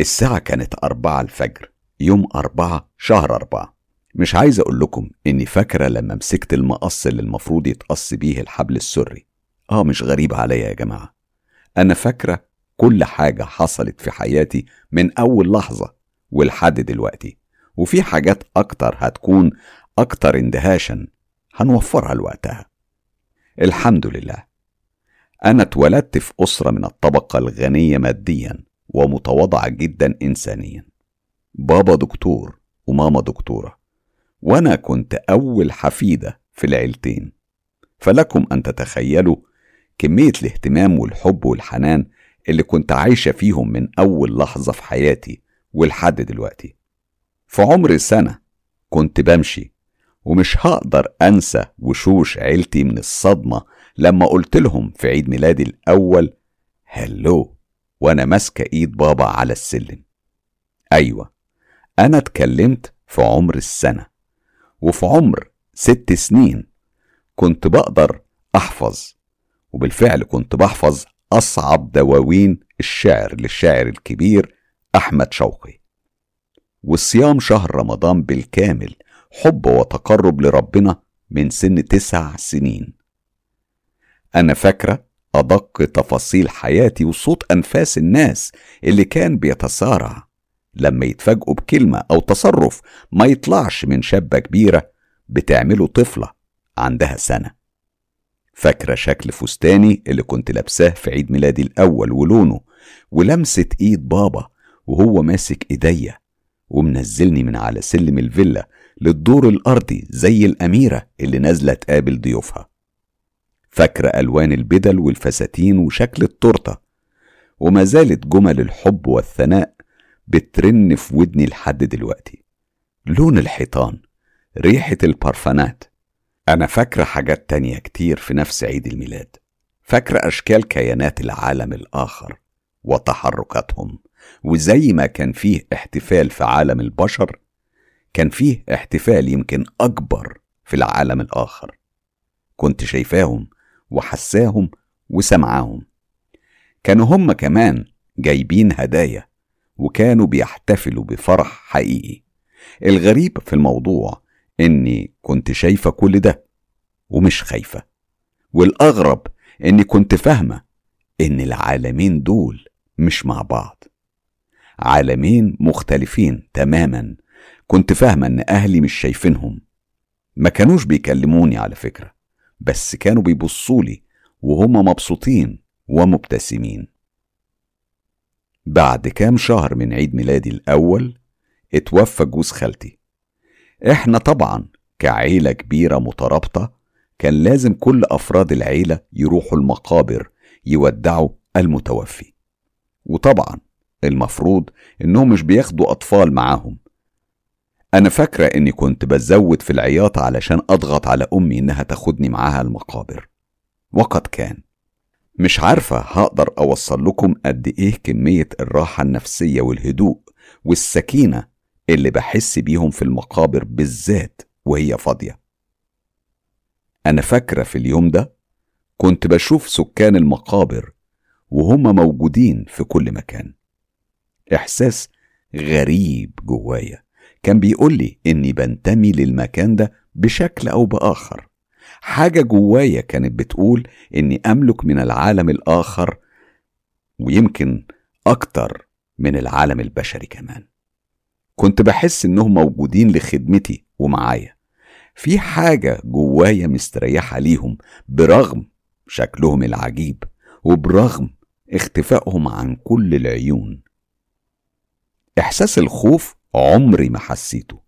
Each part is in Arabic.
الساعة كانت أربعة الفجر يوم أربعة شهر أربعة. مش عايز أقول لكم إني فاكرة لما مسكت المقص اللي المفروض يتقص بيه الحبل السري. آه مش غريب عليا يا جماعة. أنا فاكرة كل حاجة حصلت في حياتي من أول لحظة ولحد دلوقتي. وفي حاجات أكتر هتكون أكتر اندهاشا هنوفرها لوقتها. الحمد لله. أنا اتولدت في أسرة من الطبقة الغنية ماديا. ومتواضعة جدا إنسانيا. بابا دكتور وماما دكتورة. وأنا كنت أول حفيدة في العيلتين. فلكم أن تتخيلوا كمية الاهتمام والحب والحنان اللي كنت عايشة فيهم من أول لحظة في حياتي ولحد دلوقتي. في عمر سنة كنت بمشي ومش هقدر أنسى وشوش عيلتي من الصدمة لما قلت لهم في عيد ميلادي الأول هلو! وأنا ماسكة إيد بابا على السلم. أيوة أنا اتكلمت في عمر السنة وفي عمر ست سنين كنت بقدر أحفظ وبالفعل كنت بحفظ أصعب دواوين الشعر للشاعر الكبير أحمد شوقي. والصيام شهر رمضان بالكامل حب وتقرب لربنا من سن تسع سنين. أنا فاكرة أدق تفاصيل حياتي وصوت أنفاس الناس اللي كان بيتسارع. لما يتفاجئوا بكلمة أو تصرف ما يطلعش من شابة كبيرة بتعمله طفلة عندها سنة. فاكرة شكل فستاني اللي كنت لابساه في عيد ميلادي الأول ولونه ولمسة إيد بابا وهو ماسك إيديا ومنزلني من على سلم الفيلا للدور الأرضي زي الأميرة اللي نازلة تقابل ضيوفها. فاكرة ألوان البدل والفساتين وشكل التورتة. وما زالت جمل الحب والثناء بترن في ودني لحد دلوقتي. لون الحيطان ريحة البارفانات. أنا فاكرة حاجات تانية كتير في نفس عيد الميلاد. فاكرة أشكال كيانات العالم الآخر وتحركاتهم. وزي ما كان فيه احتفال في عالم البشر كان فيه احتفال يمكن أكبر في العالم الآخر. كنت شايفاهم وحساهم وسمعاهم. كانوا هم كمان جايبين هدايا وكانوا بيحتفلوا بفرح حقيقي. الغريب في الموضوع إني كنت شايفة كل ده ومش خايفة والأغرب إني كنت فاهمة إن العالمين دول مش مع بعض. عالمين مختلفين تماما. كنت فاهمة إن أهلي مش شايفينهم. ما كانوش بيكلموني على فكرة. بس كانوا بيبصولي وهم مبسوطين ومبتسمين. بعد كام شهر من عيد ميلادي الأول اتوفى جوز خالتي. إحنا طبعا كعيلة كبيرة مترابطة كان لازم كل أفراد العيلة يروحوا المقابر يودعوا المتوفي. وطبعا المفروض إنهم مش بياخدوا أطفال معاهم. أنا فاكرة إني كنت بزود في العياط علشان أضغط على أمي إنها تاخدني معاها المقابر. وقد كان. مش عارفة هقدر أوصل لكم قد إيه كمية الراحة النفسية والهدوء والسكينة اللي بحس بيهم في المقابر بالذات وهي فاضية. أنا فاكرة في اليوم ده كنت بشوف سكان المقابر وهم موجودين في كل مكان. إحساس غريب جوايا. كان بيقول لي إني بنتمي للمكان ده بشكل أو بآخر. حاجة جوايا كانت بتقول إني أملك من العالم الآخر ويمكن أكتر من العالم البشري كمان. كنت بحس إنهم موجودين لخدمتي ومعايا. في حاجة جوايا مستريحة ليهم برغم شكلهم العجيب وبرغم اختفائهم عن كل العيون. إحساس الخوف عمري ما حسيته.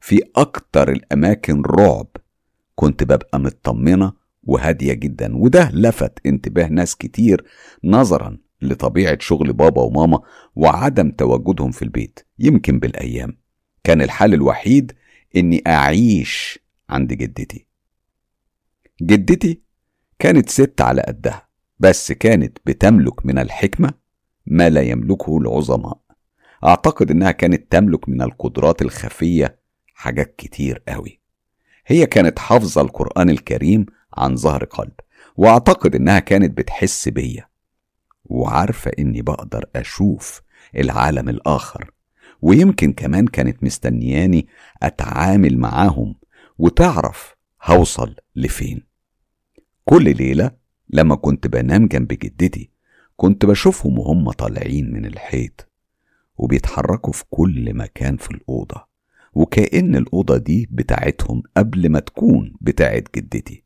في أكتر الأماكن رعب. كنت ببقى مطمنة وهادية جدا وده لفت انتباه ناس كتير نظرا لطبيعة شغل بابا وماما وعدم تواجدهم في البيت يمكن بالأيام. كان الحل الوحيد إني أعيش عند جدتي. جدتي كانت ست على قدها بس كانت بتملك من الحكمة ما لا يملكه العظماء. أعتقد إنها كانت تملك من القدرات الخفية حاجات كتير قوي. هي كانت حافظة القرآن الكريم عن ظهر قلب وأعتقد إنها كانت بتحس بيا وعارفة إني بقدر أشوف العالم الآخر ويمكن كمان كانت مستنياني أتعامل معاهم وتعرف هوصل لفين. كل ليلة لما كنت بنام جنب جدتي كنت بشوفهم وهم طالعين من الحيط. وبيتحركوا في كل مكان في الأوضة وكأن الأوضة دي بتاعتهم قبل ما تكون بتاعت جدتي.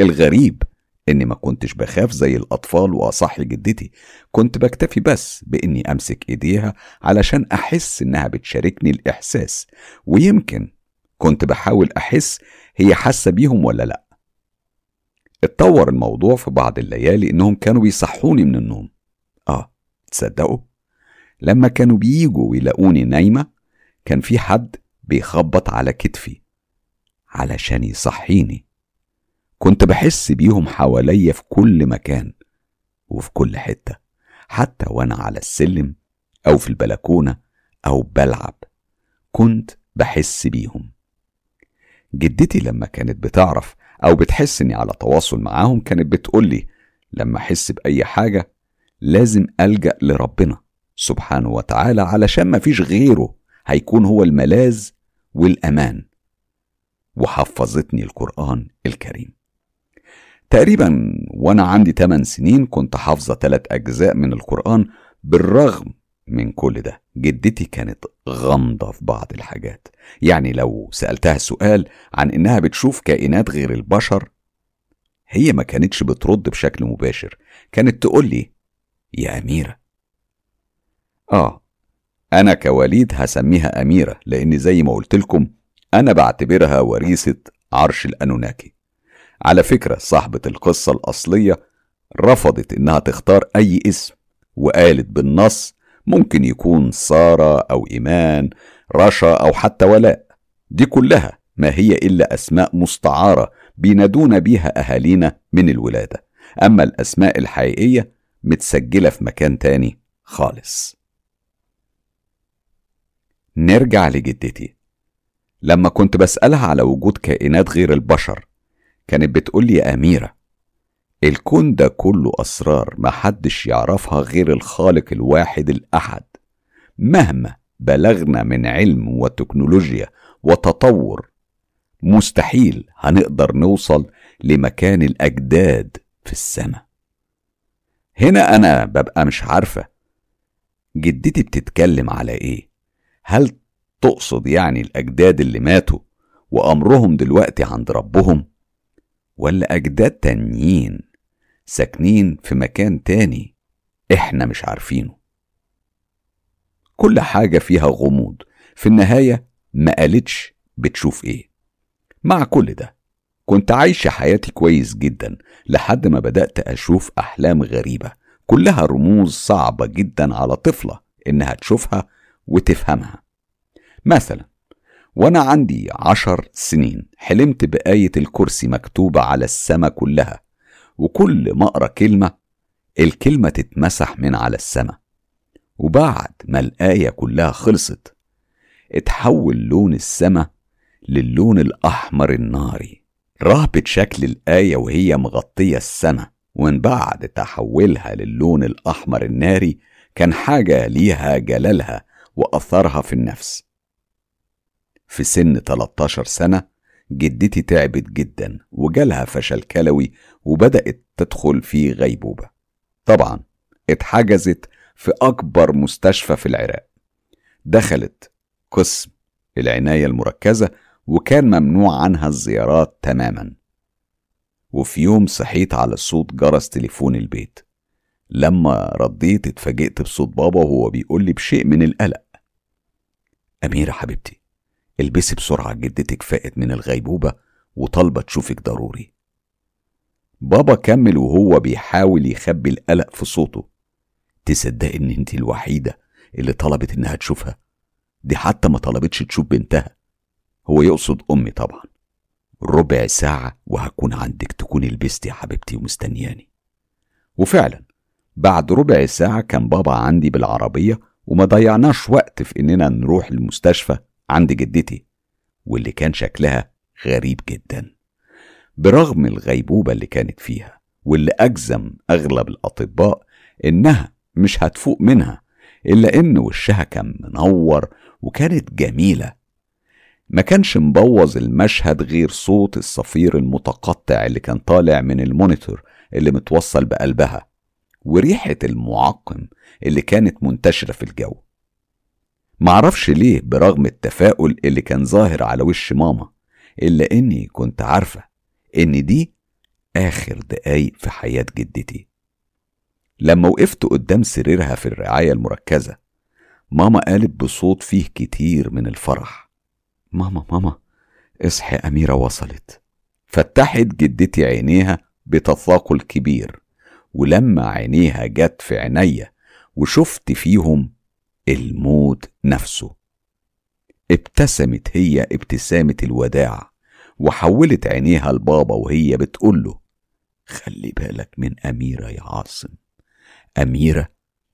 الغريب إني ما كنتش بخاف زي الأطفال وأصحي جدتي كنت بكتفي بس بإني أمسك إيديها علشان أحس إنها بتشاركني الإحساس ويمكن كنت بحاول أحس هي حاسة بيهم ولا لأ. اتطور الموضوع في بعض الليالي إنهم كانوا بيصحوني من النوم. آه تصدقوا؟ لما كانوا بييجوا ويلاقوني نايمة كان في حد بيخبط على كتفي علشان يصحيني. كنت بحس بيهم حواليا في كل مكان وفي كل حتة حتى وأنا على السلم أو في البلكونة أو بلعب كنت بحس بيهم. جدتي لما كانت بتعرف أو بتحس إني على تواصل معاهم كانت بتقولي لما أحس بأي حاجة لازم ألجأ لربنا. سبحانه وتعالى علشان مفيش غيره هيكون هو الملاذ والأمان. وحفظتني القرآن الكريم. تقريبا وأنا عندي 8 سنين كنت حافظة 3 أجزاء من القرآن بالرغم من كل ده. جدتي كانت غامضة في بعض الحاجات. يعني لو سألتها سؤال عن إنها بتشوف كائنات غير البشر هي ما كانتش بترد بشكل مباشر. كانت تقول لي يا أميرة آه. أنا كوليد هسميها أميرة لأن زي ما قلت لكم أنا بعتبرها وريثة عرش الأنوناكي. على فكرة صاحبة القصة الأصلية رفضت إنها تختار أي اسم وقالت بالنص ممكن يكون سارة أو إيمان رشا أو حتى ولاء. دي كلها ما هي إلا أسماء مستعارة بينادون بيها أهالينا من الولادة. أما الأسماء الحقيقية متسجلة في مكان تاني خالص. نرجع لجدتي. لما كنت بسألها على وجود كائنات غير البشر كانت بتقولي يا أميرة الكون ده كله أسرار محدش يعرفها غير الخالق الواحد الأحد. مهما بلغنا من علم وتكنولوجيا وتطور مستحيل هنقدر نوصل لمكان الأجداد في السماء. هنا أنا ببقى مش عارفة جدتي بتتكلم على إيه؟ هل تقصد يعني الأجداد اللي ماتوا وأمرهم دلوقتي عند ربهم؟ ولا أجداد تانيين ساكنين في مكان تاني إحنا مش عارفينه؟ كل حاجة فيها غموض. في النهاية ما قالتش بتشوف إيه. مع كل ده كنت عايشة حياتي كويس جدا لحد ما بدأت أشوف أحلام غريبة. كلها رموز صعبة جدا على طفلة إنها تشوفها وتفهمها. مثلا وأنا عندي عشر سنين حلمت بآية الكرسي مكتوبة على السما كلها وكل ما أقرأ كلمة الكلمة تتمسح من على السما. وبعد ما الآية كلها خلصت اتحول لون السما للون الأحمر الناري. رهبة شكل الآية وهي مغطية السما ومن بعد تحولها للون الأحمر الناري كان حاجة ليها جلالها وأثرها في النفس. في سن 13 سنة جدتي تعبت جدا وجالها فشل كلوي وبدأت تدخل في غيبوبة. طبعا اتحجزت في أكبر مستشفى في العراق. دخلت قسم العناية المركزة وكان ممنوع عنها الزيارات تماما. وفي يوم صحيت على صوت جرس تليفون البيت. لما رديت اتفاجئت بصوت بابا وهو بيقول لي بشيء من القلق. أميرة حبيبتي البسي بسرعة جدتك فاقت من الغيبوبة وطالبة تشوفك ضروري. بابا كمل وهو بيحاول يخبي القلق في صوته. تصدقي إن انت الوحيدة اللي طلبت إنها تشوفها؟ دي حتى ما طلبتش تشوف بنتها. هو يقصد أمي طبعا. ربع ساعة وهكون عندك تكوني لبستي يا حبيبتي ومستنياني. وفعلا بعد ربع ساعة كان بابا عندي بالعربية وما ضيعناش وقت في إننا نروح المستشفى عند جدتي واللي كان شكلها غريب جدا. برغم الغيبوبة اللي كانت فيها واللي أجزم أغلب الأطباء إنها مش هتفوق منها إلا إن وشها كان منور وكانت جميلة. ما كانش مبوظ المشهد غير صوت الصفير المتقطع اللي كان طالع من المونيتور اللي متوصل بقلبها. وريحة المعقم اللي كانت منتشرة في الجو. معرفش ليه برغم التفاؤل اللي كان ظاهر على وش ماما إلا إني كنت عارفة إن دي آخر دقايق في حياة جدتي. لما وقفت قدام سريرها في الرعاية المركزة ماما قالت بصوت فيه كتير من الفرح ماما ماما اصحي أميرة وصلت. فتحت جدتي عينيها بتثاقل كبير. ولما عينيها جت في عينيا وشفت فيهم الموت نفسه. ابتسمت هي ابتسامة الوداع وحولت عينيها لبابا وهي بتقوله خلي بالك من أميرة يا عاصم. أميرة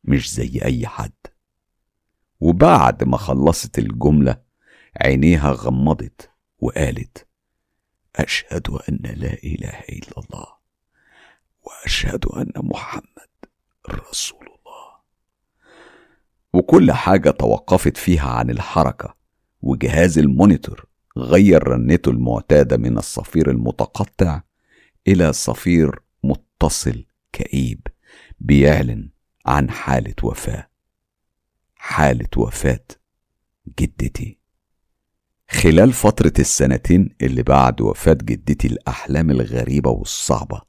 مش زي أي حد. وبعد ما خلصت الجملة عينيها غمضت وقالت أشهد أن لا إله إلا الله. وأشهد أن محمد رسول الله. وكل حاجة توقفت فيها عن الحركة وجهاز المونيتور غير رنته المعتادة من الصفير المتقطع إلى صفير متصل كئيب بيعلن عن حالة وفاة. حالة وفاة جدتي. خلال فترة السنتين اللي بعد وفاة جدتي الأحلام الغريبة والصعبة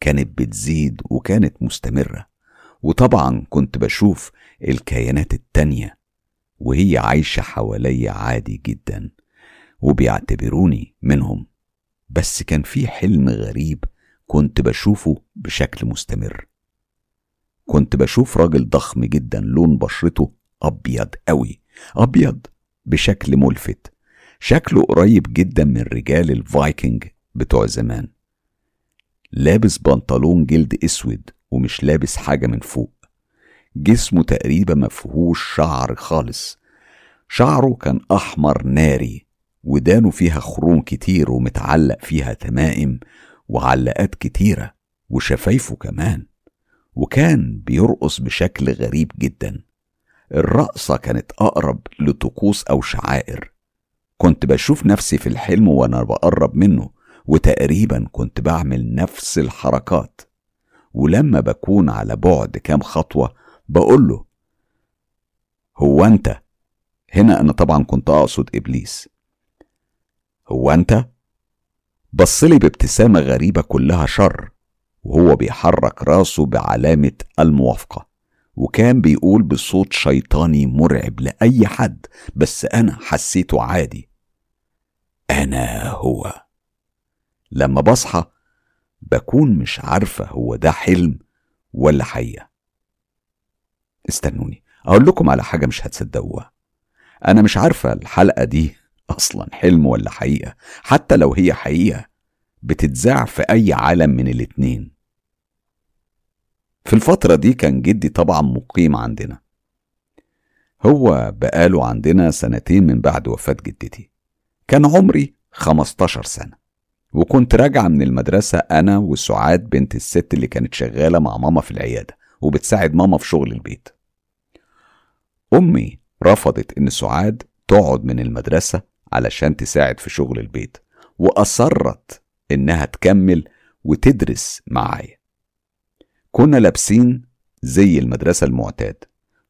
كانت بتزيد وكانت مستمرة. وطبعا كنت بشوف الكيانات التانية وهي عايشة حواليا عادي جدا وبيعتبروني منهم. بس كان في حلم غريب كنت بشوفه بشكل مستمر. كنت بشوف راجل ضخم جدا لون بشرته أبيض أوي أبيض بشكل ملفت. شكله قريب جدا من رجال الفايكنج بتوع زمان. لابس بنطلون جلد اسود ومش لابس حاجة من فوق. جسمه تقريبا مفهوش شعر خالص. شعره كان أحمر ناري ودانه فيها خروم كتير ومتعلق فيها تمائم وعلقات كتيرة وشفايفه كمان. وكان بيرقص بشكل غريب جدا. الرقصة كانت أقرب لطقوس أو شعائر. كنت بشوف نفسي في الحلم وأنا بقرب منه وتقريبا كنت بعمل نفس الحركات. ولما بكون على بعد كام خطوة بقوله هو أنت؟ هنا أنا طبعا كنت أقصد إبليس. هو أنت؟ بصلي بابتسامة غريبة كلها شر وهو بيحرك راسه بعلامة الموافقة وكان بيقول بصوت شيطاني مرعب لأي حد بس أنا حسيته عادي. أنا هو. لما بصحى بكون مش عارفة هو ده حلم ولا حقيقة. استنوني أقول لكم على حاجة مش هتصدقوها. أنا مش عارفة الحلقة دي أصلا حلم ولا حقيقة حتى لو هي حقيقة بتتذاع في أي عالم من الاتنين. في الفترة دي كان جدي طبعا مقيم عندنا. هو بقاله عندنا سنتين من بعد وفاة جدتي. كان عمري 15 سنة. وكنت راجعة من المدرسة أنا وسعاد بنت الست اللي كانت شغالة مع ماما في العيادة وبتساعد ماما في شغل البيت. أمي رفضت إن سعاد تقعد من المدرسة علشان تساعد في شغل البيت وأصرت إنها تكمل وتدرس معايا. كنا لابسين زي المدرسة المعتاد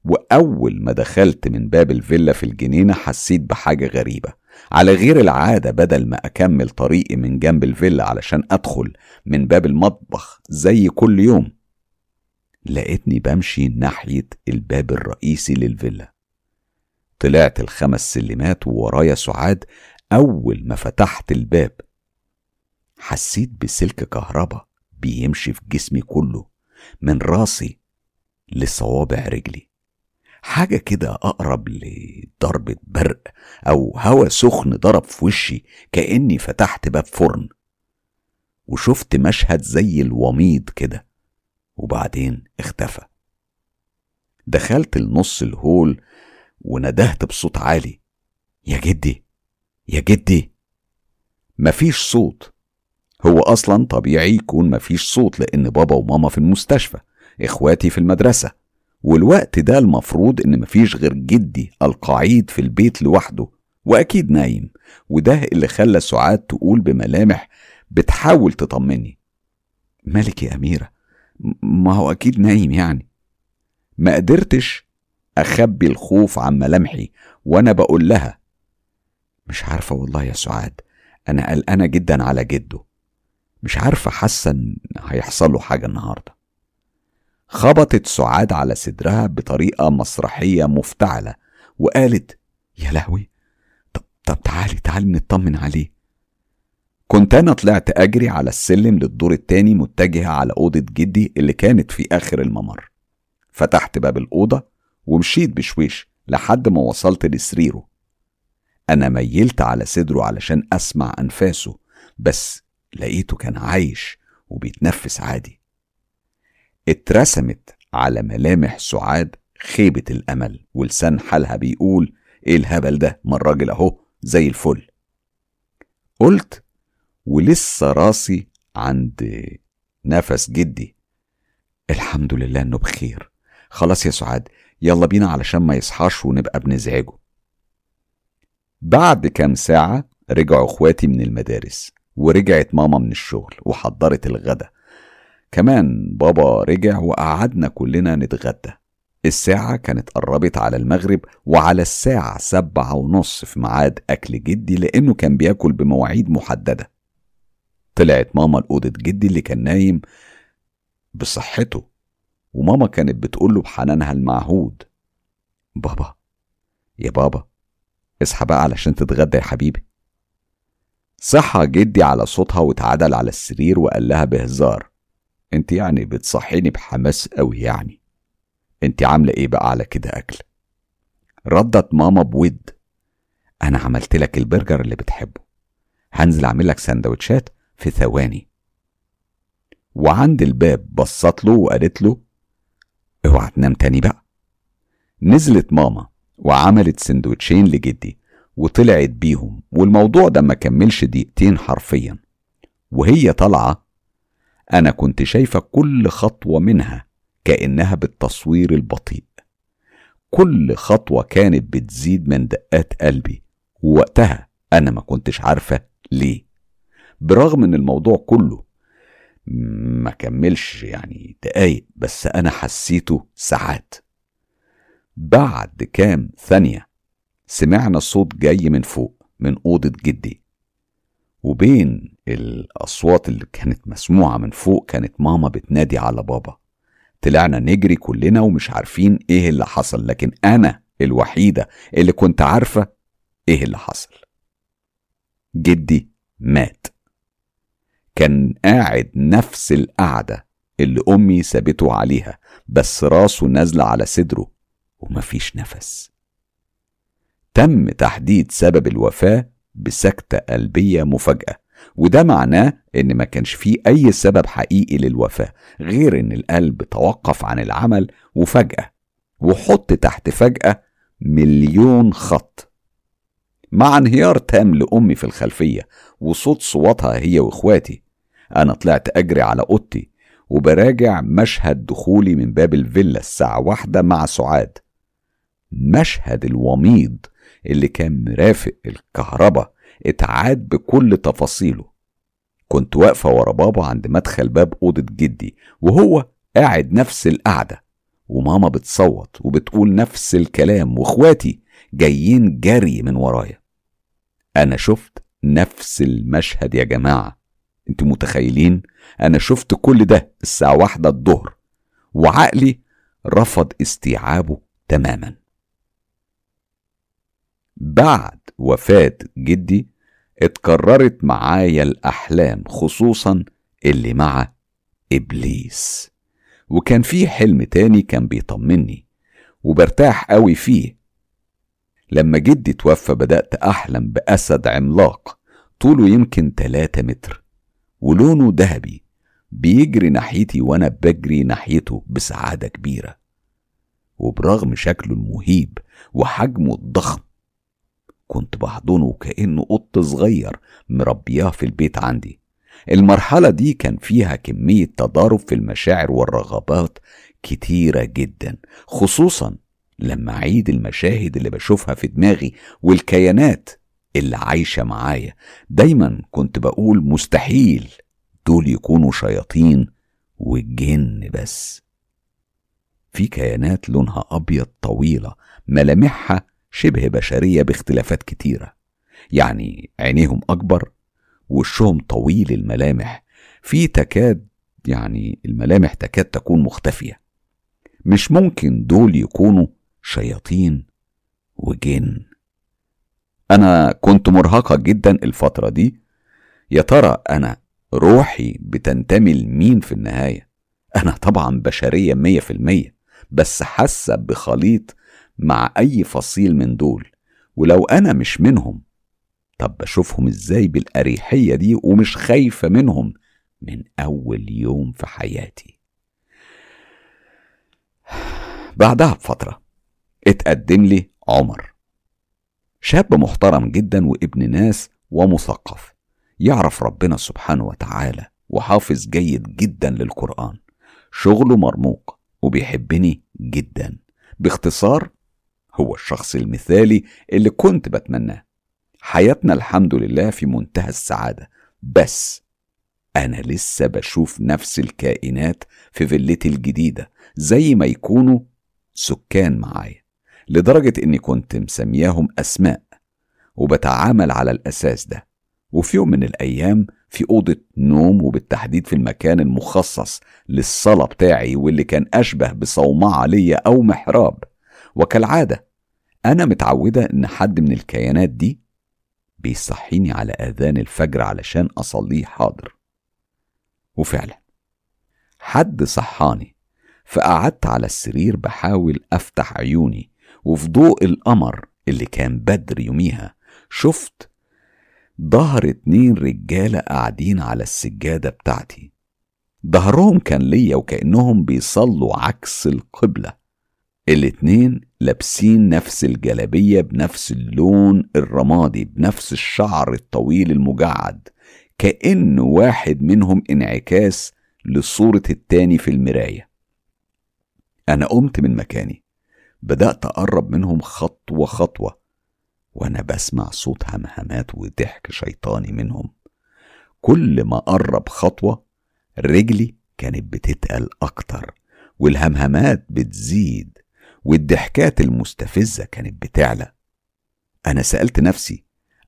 وأول ما دخلت من باب الفيلا في الجنينة حسيت بحاجة غريبة. على غير العادة بدل ما أكمل طريقي من جنب الفيلا علشان أدخل من باب المطبخ زي كل يوم. لقيتني بمشي ناحية الباب الرئيسي للفيلا. طلعت الخمس سلمات وورايا سعاد أول ما فتحت الباب. حسيت بسلك كهربا بيمشي في جسمي كله من راسي لصوابع رجلي. حاجة كده أقرب لضربة برق أو هوا سخن ضرب في وشي كأني فتحت باب فرن. وشفت مشهد زي الوميض كده. وبعدين اختفى. دخلت لنص الهول وندهت بصوت عالي. يا جدي! يا جدي! مفيش صوت. هو أصلا طبيعي يكون مفيش صوت لأن بابا وماما في المستشفى إخواتي في المدرسة. والوقت ده المفروض إن مفيش غير جدي القعيد في البيت لوحده وأكيد نايم وده اللي خلى سعاد تقول بملامح بتحاول تطمني. مالك يا أميرة؟ ما هو أكيد نايم يعني. ما قدرتش أخبي الخوف عن ملامحي وأنا بقول لها مش عارفة والله يا سعاد أنا قلقانة جدا على جده مش عارفة حاسة إن هيحصل له حاجة النهاردة. خبطت سعاد على صدرها بطريقة مسرحية مفتعلة وقالت يا لهوي! طب طب تعالي تعالي نطمن عليه. كنت أنا طلعت أجري على السلم للدور التاني متجهة على أوضة جدي اللي كانت في آخر الممر. فتحت باب الأوضة ومشيت بشويش لحد ما وصلت لسريره. أنا ميلت على صدره علشان أسمع أنفاسه بس لقيته كان عايش وبيتنفس عادي. اترسمت على ملامح سعاد خيبة الأمل ولسان حالها بيقول إيه الهبل ده؟ ما الراجل أهو زي الفل. قلت ولسه راسي عند نفس جدي. الحمد لله إنه بخير. خلاص يا سعاد يلا بينا علشان ما يصحاش ونبقى بنزعجه. بعد كام ساعة رجعوا إخواتي من المدارس ورجعت ماما من الشغل وحضرت الغدا. كمان بابا رجع وقعدنا كلنا نتغدى. الساعة كانت قربت على المغرب وعلى الساعة سبعة ونص في ميعاد أكل جدي لأنه كان بياكل بمواعيد محددة. طلعت ماما لأوضة جدي اللي كان نايم بصحته وماما كانت بتقوله بحنانها المعهود بابا يا بابا اصحى بقى علشان تتغدى يا حبيبي. صحى جدي على صوتها واتعدل على السرير وقال لها بهزار انت يعني بتصحيني بحماس قوي يعني. انت عاملة إيه بقى على كده أكل؟ ردت ماما بود. أنا عملت لك البرجر اللي بتحبه. هنزل أعمل لك سندوتشات في ثواني. وعند الباب بصت له وقالت له اوعى تنام تاني بقى. نزلت ماما وعملت سندوتشين لجدي وطلعت بيهم والموضوع ده ما كملش دقيقتين حرفيا. وهي طالعة أنا كنت شايفة كل خطوة منها كأنها بالتصوير البطيء. كل خطوة كانت بتزيد من دقات قلبي ووقتها أنا ما كنتش عارفة ليه. برغم إن الموضوع كله ما كملش يعني دقايق بس أنا حسيته ساعات. بعد كام ثانية سمعنا صوت جاي من فوق من أوضة جدي. وبين الأصوات اللي كانت مسموعة من فوق كانت ماما بتنادي على بابا. طلعنا نجري كلنا ومش عارفين إيه اللي حصل لكن أنا الوحيدة اللي كنت عارفة إيه اللي حصل. جدي مات. كان قاعد نفس القعدة اللي أمي سابته عليها بس راسه نازلة على صدره ومفيش نفس. تم تحديد سبب الوفاة بسكتة قلبية مفاجأة وده معناه إن ما كانش فيه أي سبب حقيقي للوفاة غير إن القلب توقف عن العمل وفجأة وحط تحت فجأة مليون خط. مع انهيار تام لأمي في الخلفية وصوت صوتها هي وإخواتي أنا طلعت أجري على أوضتي وبراجع مشهد دخولي من باب الفيلا الساعة واحدة مع سعاد. مشهد الوميض اللي كان مرافق الكهرباء اتعاد بكل تفاصيله. كنت واقفة ورا بابا عند مدخل باب أوضة جدي وهو قاعد نفس القعدة وماما بتصوت وبتقول نفس الكلام وإخواتي جايين جري من ورايا. أنا شفت نفس المشهد يا جماعة. أنتوا متخيلين؟ أنا شفت كل ده الساعة واحدة الظهر وعقلي رفض استيعابه تماما. بعد وفاة جدي اتكررت معايا الأحلام خصوصا اللي مع إبليس. وكان في حلم تاني كان بيطمني وبرتاح قوي فيه. لما جدي توفى بدأت أحلم بأسد عملاق طوله يمكن 3 متر ولونه ذهبي بيجري ناحيتي وأنا بجري ناحيته بسعادة كبيرة. وبرغم شكله المهيب وحجمه الضخم كنت بحضنه كأنه قط صغير مربياه في البيت عندي. المرحلة دي كان فيها كمية تضارب في المشاعر والرغبات كتيرة جدا خصوصا لما أعيد المشاهد اللي بشوفها في دماغي والكيانات اللي عايشة معايا. دايما كنت بقول مستحيل دول يكونوا شياطين وجن بس. في كيانات لونها أبيض طويلة ملامحها شبه بشرية باختلافات كتيرة. يعني عينيهم أكبر وشهم طويل الملامح. في تكاد يعني الملامح تكاد تكون مختفية. مش ممكن دول يكونوا شياطين وجن. أنا كنت مرهقة جدا الفترة دي. يا ترى أنا روحي بتنتمي لمين في النهاية؟ أنا طبعا بشرية مية في المية بس حاسة بخليط مع أي فصيل من دول ولو أنا مش منهم طب بشوفهم إزاي بالأريحية دي ومش خايفة منهم من أول يوم في حياتي. بعدها بفترة اتقدم لي عمر شاب محترم جدا وابن ناس ومثقف يعرف ربنا سبحانه وتعالى وحافظ جيد جدا للقرآن شغله مرموق وبيحبني جدا باختصار هو الشخص المثالي اللي كنت بتمناه. حياتنا الحمد لله في منتهى السعادة بس أنا لسه بشوف نفس الكائنات في فيلتي الجديدة زي ما يكونوا سكان معايا لدرجة إني كنت مسمياهم أسماء وبتعامل على الأساس ده. وفي يوم من الأيام في أوضة نوم وبالتحديد في المكان المخصص للصلاة بتاعي واللي كان أشبه بصومعة ليا أو محراب. وكالعادة أنا متعودة إن حد من الكيانات دي بيصحيني على آذان الفجر علشان أصليه حاضر. وفعلا حد صحاني فقعدت على السرير بحاول أفتح عيوني وفي ضوء القمر اللي كان بدر يوميها شفت ظهر اتنين رجالة قاعدين على السجادة بتاعتي. ظهرهم كان ليا وكأنهم بيصلوا عكس القبلة. الاتنين لابسين نفس الجلابية بنفس اللون الرمادي بنفس الشعر الطويل المجعد كأن واحد منهم انعكاس لصورة التاني في المراية. أنا قمت من مكاني بدأت أقرب منهم خطوة خطوة وأنا بسمع صوت همهمات وضحك شيطاني منهم. كل ما قرب خطوة رجلي كانت بتتقل أكتر والهمهمات بتزيد. والضحكات المستفزة كانت بتعلى. أنا سألت نفسي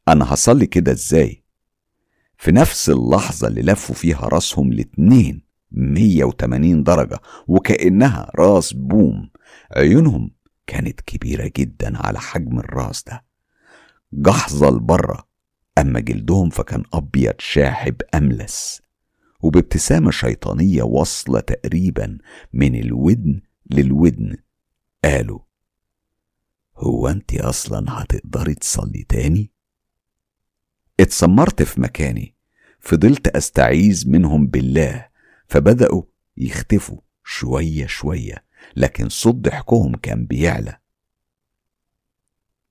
أنا هصلي كده إزاي؟ في نفس اللحظة اللي لفوا فيها راسهم الاتنين 180 درجة وكأنها راس بوم عيونهم كانت كبيرة جدا على حجم الراس ده. جحظة لبره أما جلدهم فكان أبيض شاحب أملس وبابتسامة شيطانية واصلة تقريبا من الودن للودن. قالوا هو أنت أصلا هتقدري تصلي تاني؟ اتسمرت في مكاني فضلت أستعيذ منهم بالله فبدأوا يختفوا شوية شوية لكن صوت ضحكهم كان بيعلى.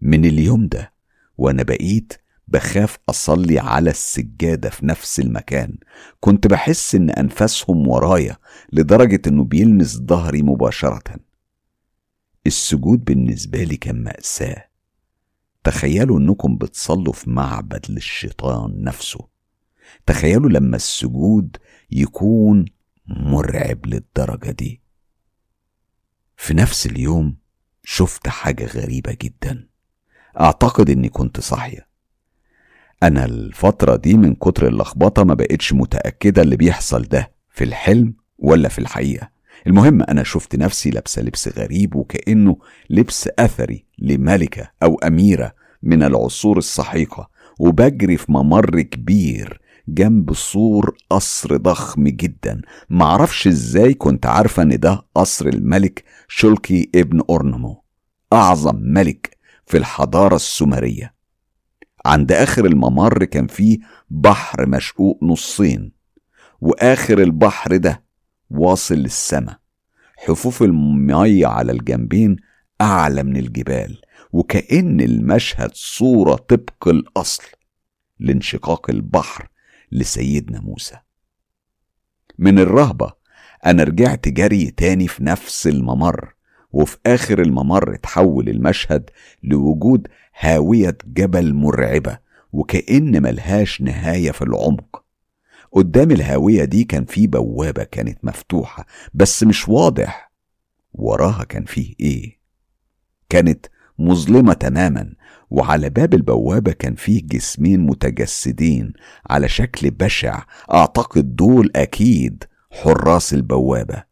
من اليوم ده وأنا بقيت بخاف أصلي على السجادة في نفس المكان كنت بحس إن أنفاسهم ورايا لدرجة إنه بيلمس ظهري مباشره. السجود بالنسبة لي كان مأساة. تخيلوا إنكم بتصلوا في معبد للشيطان نفسه. تخيلوا لما السجود يكون مرعب للدرجة دي. في نفس اليوم شفت حاجة غريبة جدا. أعتقد إني كنت صاحية. أنا الفترة دي من كتر اللخبطة ما بقتش متأكدة اللي بيحصل ده في الحلم ولا في الحقيقة. المهم أنا شفت نفسي لابسة لبس غريب وكأنه لبس أثري لملكة أو أميرة من العصور السحيقه وبجري في ممر كبير جنب سور قصر ضخم جدا. معرفش إزاي كنت عارفة إن ده قصر الملك شلكي ابن أورنمو أعظم ملك في الحضارة السومرية. عند آخر الممر كان فيه بحر مشقوق نصين وآخر البحر ده واصل للسما حفوف المية على الجنبين أعلى من الجبال وكأن المشهد صورة طبق الأصل لانشقاق البحر لسيدنا موسى. من الرهبة أنا رجعت جري تاني في نفس الممر وفي آخر الممر اتحول المشهد لوجود هاوية جبل مرعبة وكأن ملهاش نهاية في العمق. قدام الهاوية دي كان في بوابة كانت مفتوحة بس مش واضح وراها كان فيه إيه. كانت مظلمة تماما وعلى باب البوابة كان فيه جسمين متجسدين على شكل بشع أعتقد دول أكيد حراس البوابة.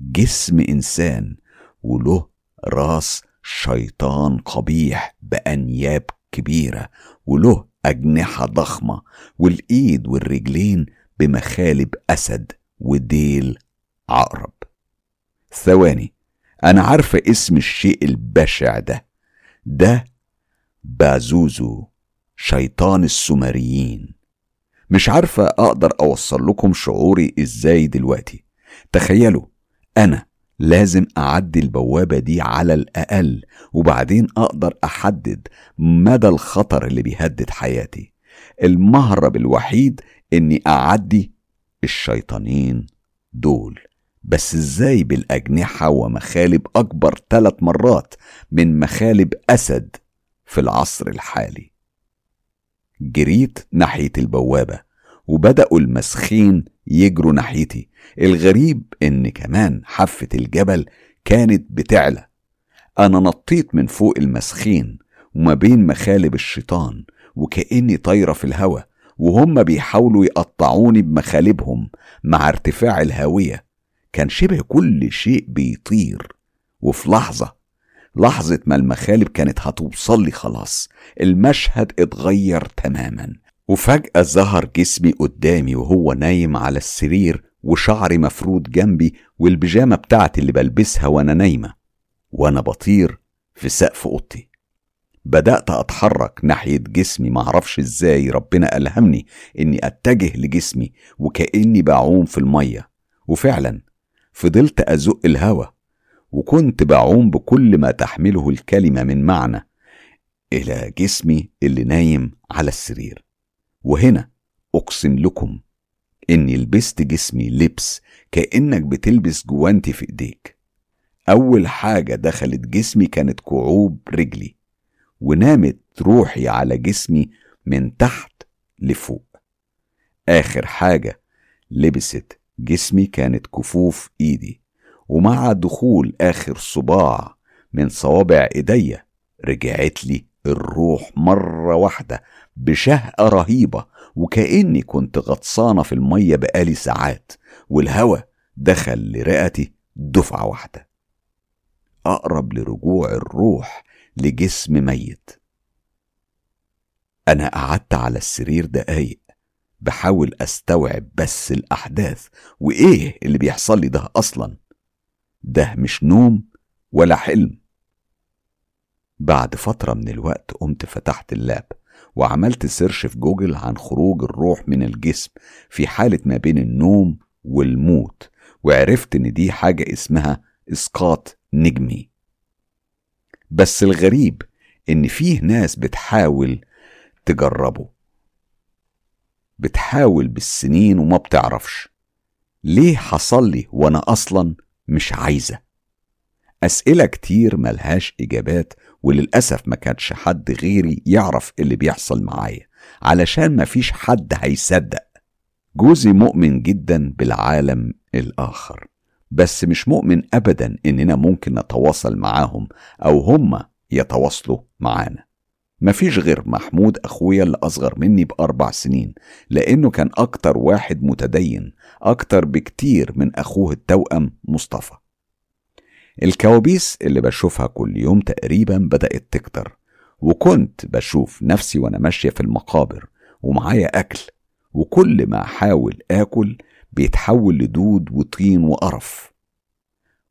جسم إنسان وله راس شيطان قبيح بأنياب كبيرة وله أجنحة ضخمة والإيد والرجلين بمخالب أسد وديل عقرب. ثواني أنا عارفة اسم الشيء البشع ده. ده بازوزو شيطان السومريين. مش عارفة أقدر أوصل لكم شعوري إزاي دلوقتي. تخيلوا أنا لازم أعدي البوابة دي على الأقل وبعدين أقدر أحدد مدى الخطر اللي بيهدد حياتي. المهرب الوحيد إني أعدي الشيطانين دول. بس إزاي بالأجنحة ومخالب أكبر ثلاث مرات من مخالب أسد في العصر الحالي؟ جريت ناحية البوابة وبدأوا المسخين يجروا ناحيتي. الغريب إن كمان حافة الجبل كانت بتعلى. أنا نطيت من فوق المسخين وما بين مخالب الشيطان وكأني طايرة في الهوا وهم بيحاولوا يقطعوني بمخالبهم مع ارتفاع الهاوية. كان شبه كل شيء بيطير. وفي لحظة لحظة ما المخالب كانت هتوصل لي خلاص المشهد اتغير تماما. وفجأة ظهر جسمي قدامي وهو نايم على السرير وشعري مفرود جنبي والبيجامة بتاعتي اللي بلبسها وأنا نايمة وأنا بطير في سقف أوضتي. بدأت أتحرك ناحية جسمي معرفش إزاي ربنا ألهمني إني أتجه لجسمي وكأني بعوم في المية. وفعلا فضلت أزق الهوا وكنت بعوم بكل ما تحمله الكلمة من معنى إلى جسمي اللي نايم على السرير. وهنا أقسم لكم إني لبست جسمي لبس كأنك بتلبس جوانتي في إيديك. أول حاجة دخلت جسمي كانت كعوب رجلي ونامت روحي على جسمي من تحت لفوق. آخر حاجة لبست جسمي كانت كفوف إيدي ومع دخول آخر صباع من صوابع إيديا رجعت لي الروح مرة واحدة بشهقة رهيبة وكأني كنت غطسانة في المية بقالي ساعات والهوا دخل لرئتي دفعة واحدة. أقرب لرجوع الروح لجسم ميت. أنا قعدت على السرير دقايق بحاول أستوعب بس الأحداث وإيه اللي بيحصل لي ده أصلا؟ ده مش نوم ولا حلم. بعد فترة من الوقت قمت فتحت ال lap وعملت search في جوجل عن خروج الروح من الجسم في حالة ما بين النوم والموت وعرفت إن دي حاجة اسمها إسقاط نجمي. بس الغريب إن فيه ناس بتحاول تجربه. بتحاول بالسنين وما بتعرفش. ليه حصل لي وأنا أصلا مش عايزة؟ أسئلة كتير ملهاش إجابات وللأسف ما كانش حد غيري يعرف اللي بيحصل معايا علشان مفيش حد هيصدق. جوزي مؤمن جدا بالعالم الآخر بس مش مؤمن ابدا إننا ممكن نتواصل معاهم أو هم يتواصلوا معانا. مفيش غير محمود أخويا اللي أصغر مني بأربع سنين لأنه كان أكتر واحد متدين أكتر بكتير من أخوه التوأم مصطفى. الكوابيس اللي بشوفها كل يوم تقريبا بدأت تكتر وكنت بشوف نفسي وأنا ماشية في المقابر ومعايا أكل وكل ما أحاول آكل بيتحول لدود وطين وقرف.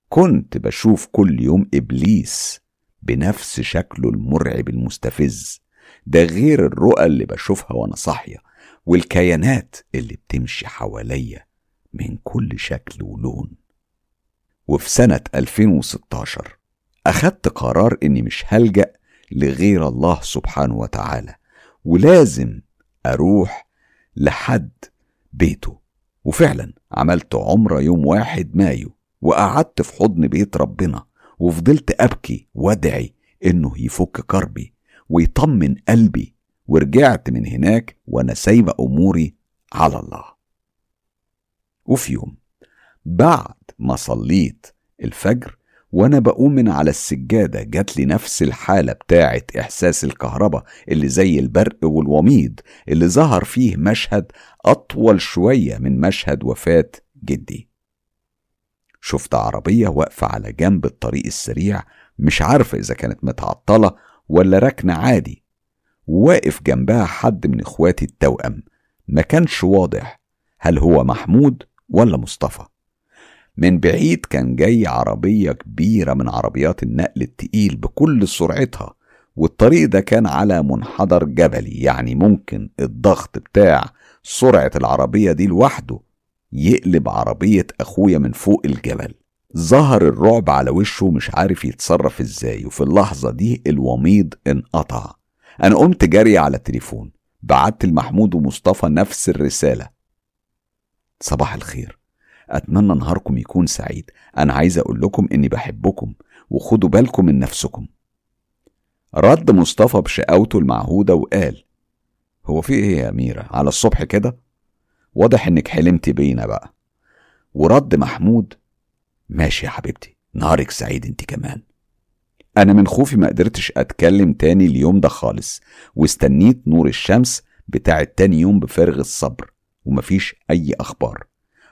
كنت بشوف كل يوم إبليس بنفس شكله المرعب المستفز. ده غير الرؤى اللي بشوفها وأنا صاحية والكيانات اللي بتمشي حواليا من كل شكل ولون. وفي سنة 2016 أخدت قرار إني مش هلجأ لغير الله سبحانه وتعالى ولازم أروح لحد بيته. وفعلا عملت عمرة يوم واحد مايو وقعدت في حضن بيت ربنا وفضلت أبكي وأدعي إنه يفك كربي ويطمن قلبي ورجعت من هناك وأنا سايبة أموري على الله. وفي يوم بعد ما صليت الفجر وأنا بقوم من على السجادة جات لي نفس الحالة بتاعه إحساس الكهرباء اللي زي البرق والوميض اللي ظهر فيه مشهد أطول شوية من مشهد وفاة جدي. شفت عربية واقفة على جنب الطريق السريع مش عارفة إذا كانت متعطلة ولا ركنه عادي. واقف جنبها حد من إخواتي التوأم ما كانش واضح هل هو محمود ولا مصطفى. من بعيد كان جاي عربية كبيرة من عربيات النقل التقيل بكل سرعتها والطريق ده كان على منحدر جبلي يعني ممكن الضغط بتاع سرعة العربية دي لوحده يقلب عربية أخويا من فوق الجبل. ظهر الرعب على وشه مش عارف يتصرف إزاي وفي اللحظة دي الوميض انقطع. أنا قمت جري على التليفون بعت لمحمود ومصطفى نفس الرسالة. صباح الخير. أتمنى نهاركم يكون سعيد. أنا عايز أقول لكم إني بحبكم وخدوا بالكم من نفسكم. رد مصطفى بشقاوته المعهودة وقال هو في إيه يا أميرة؟ على الصبح كده؟ واضح إنك حلمتي بينا بقى. ورد محمود ماشي يا حبيبتي نهارك سعيد أنت كمان. أنا من خوفي ما قدرتش أتكلم تاني اليوم ده خالص واستنيت نور الشمس بتاع تاني يوم بفارغ الصبر ومفيش أي أخبار.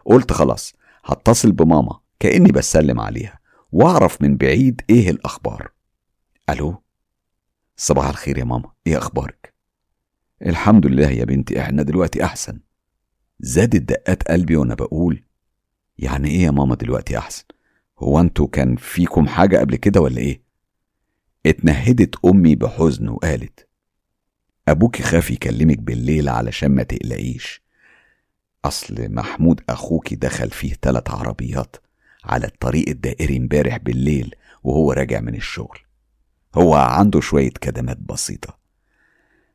قلت خلاص هتصل بماما كأني بسلم عليها وأعرف من بعيد إيه الأخبار. ألو؟ صباح الخير يا ماما إيه أخبارك؟ الحمد لله يا بنتي إحنا دلوقتي أحسن. زادت دقات قلبي وأنا بقول يعني إيه يا ماما دلوقتي أحسن؟ هو أنتوا كان فيكم حاجة قبل كده ولا إيه؟ اتنهدت أمي بحزن وقالت أبوكي خاف يكلمك بالليل علشان ما تقلقيش. أصل محمود أخوكي دخل فيه تلات عربيات على الطريق الدائري امبارح بالليل وهو راجع من الشغل. هو عنده شوية كدمات بسيطة.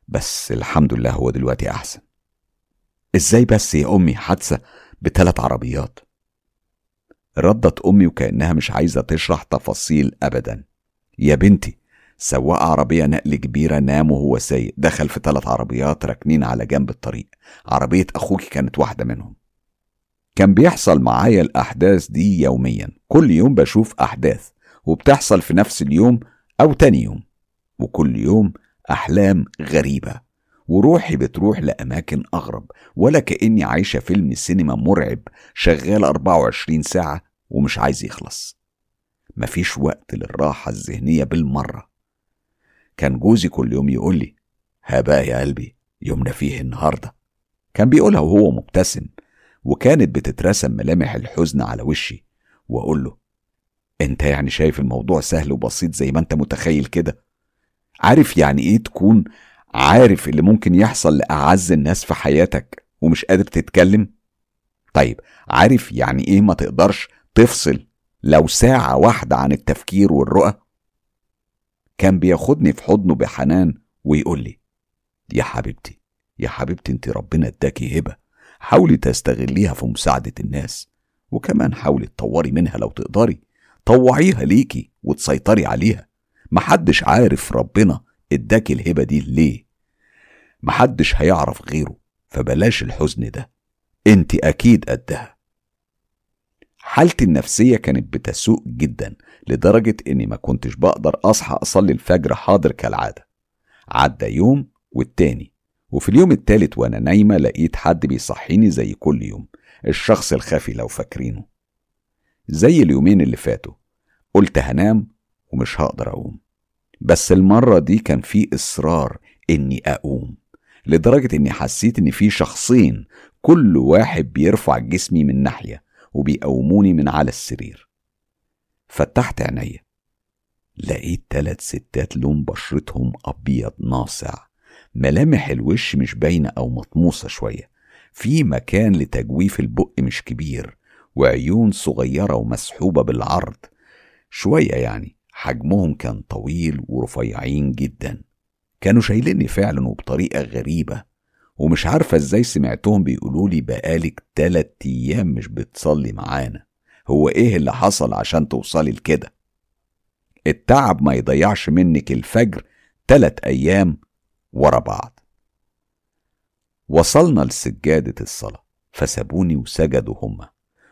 بس الحمد لله هو دلوقتي أحسن. إزاي بس يا أمي حادثة بتلات عربيات؟ ردت أمي وكأنها مش عايزة تشرح تفاصيل أبدا. يا بنتي سواق عربية نقل كبيرة نام وهو سايق. دخل في ثلاث عربيات راكنين على جنب الطريق. عربية أخوكي كانت واحدة منهم. كان بيحصل معايا الأحداث دي يوميا. كل يوم بشوف أحداث. وبتحصل في نفس اليوم أو تاني يوم. وكل يوم أحلام غريبة. وروحي بتروح لأماكن أغرب. ولا كأني عايشة فيلم سينما مرعب شغال 24 ساعة ومش عايز يخلص. مفيش وقت للراحة الذهنية بالمرة. كان جوزي كل يوم يقول لي ها بقى يا قلبي يومنا فيه النهارده. كان بيقولها وهو مبتسم وكانت بتترسم ملامح الحزن على وشي وأقول له أنت يعني شايف الموضوع سهل وبسيط زي ما أنت متخيل كده؟ عارف يعني إيه تكون عارف اللي ممكن يحصل لأعز الناس في حياتك ومش قادر تتكلم؟ طيب عارف يعني إيه ما تقدرش تفصل لو ساعة واحدة عن التفكير والرؤى؟ كان بياخدني في حضنه بحنان ويقول لي يا حبيبتي يا حبيبتي انت ربنا اداكي هبة حاولي تستغليها في مساعدة الناس وكمان حاولي تطوري منها لو تقدري طوعيها ليكي وتسيطري عليها محدش عارف ربنا اداكي الهبة دي ليه محدش هيعرف غيره فبلاش الحزن ده انت أكيد قدها. حالتي النفسية كانت بتسوء جدا لدرجة إني ما كنتش بقدر أصحى أصلي الفجر حاضر كالعادة. عدى يوم والتاني وفي اليوم التالت وأنا نايمة لقيت حد بيصحيني زي كل يوم الشخص الخفي لو فاكرينه. زي اليومين اللي فاتوا قلت هنام ومش هقدر أقوم. بس المرة دي كان في إصرار إني أقوم لدرجة إني حسيت إن في شخصين كل واحد بيرفع جسمي من ناحية وبيقوموني من على السرير. فتحت عينيا. لقيت تلات ستات لون بشرتهم أبيض ناصع. ملامح الوش مش باينة أو مطموسة شوية. في مكان لتجويف البق مش كبير. وعيون صغيرة ومسحوبة بالعرض. شوية يعني. حجمهم كان طويل ورفيعين جدا. كانوا شايليني فعلا وبطريقة غريبة. ومش عارفة إزاي سمعتهم بيقولولي بقالك تلات أيام مش بتصلي معانا. هو إيه اللي حصل عشان توصلي لكده؟ التعب ما يضيعش منك الفجر تلات أيام ورا بعض. وصلنا لسجادة الصلاة فسابوني وسجدوا هما.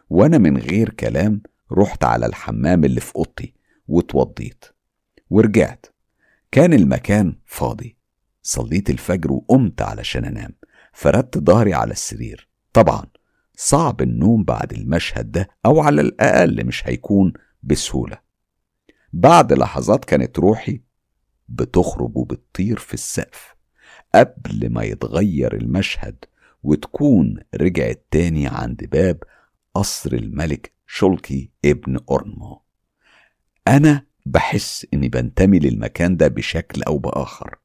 وأنا من غير كلام رحت على الحمام اللي في أوضتي واتوضيت. ورجعت. كان المكان فاضي. صليت الفجر وقمت علشان أنام. فردت ظهري على السرير. طبعا صعب النوم بعد المشهد ده أو على الأقل مش هيكون بسهولة. بعد لحظات كانت روحي بتخرج وبتطير في السقف قبل ما يتغير المشهد وتكون رجعت تاني عند باب قصر الملك شولكي ابن أورنمو أنا بحس إني بنتمي للمكان ده بشكل أو بآخر.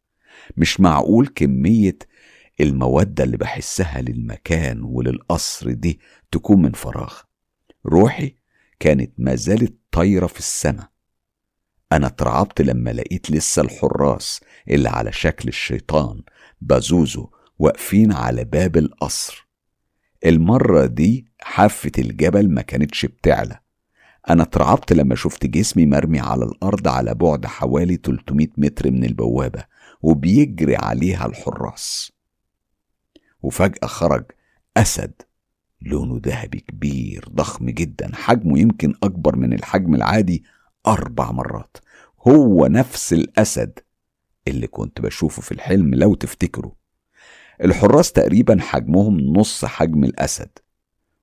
مش معقول كمية المودة اللي بحسها للمكان وللقصر دي تكون من فراغ. روحي كانت ما زالت طايرة في السماء. أنا اترعبت لما لقيت لسه الحراس اللي على شكل الشيطان بازوزو واقفين على باب القصر. المرة دي حافة الجبل ما كانتش بتعلى. أنا اترعبت لما شفت جسمي مرمي على الأرض على بعد حوالي 300 متر من البوابة وبيجري عليها الحراس. وفجأة خرج أسد لونه ذهبي كبير ضخم جدا حجمه يمكن أكبر من الحجم العادي أربع مرات. هو نفس الأسد اللي كنت بشوفه في الحلم لو تفتكروا الحراس تقريبا حجمهم نص حجم الأسد.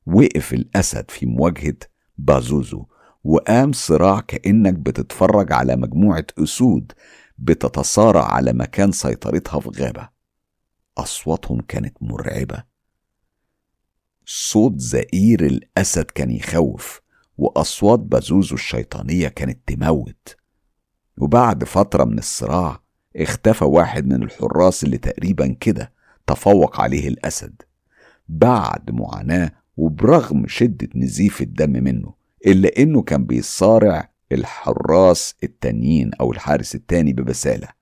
وقف الأسد في مواجهة بازوزو وقام صراع كأنك بتتفرج على مجموعة أسود بتتصارع على مكان سيطرتها في غابة. أصواتهم كانت مرعبة. صوت زئير الأسد كان يخوف وأصوات بازوزو الشيطانية كانت تموت. وبعد فترة من الصراع اختفى واحد من الحراس اللي تقريبا كده تفوق عليه الأسد. بعد معاناة وبرغم شدة نزيف الدم منه إلا إنه كان بيصارع الحراس التانيين أو الحارس التاني ببسالة.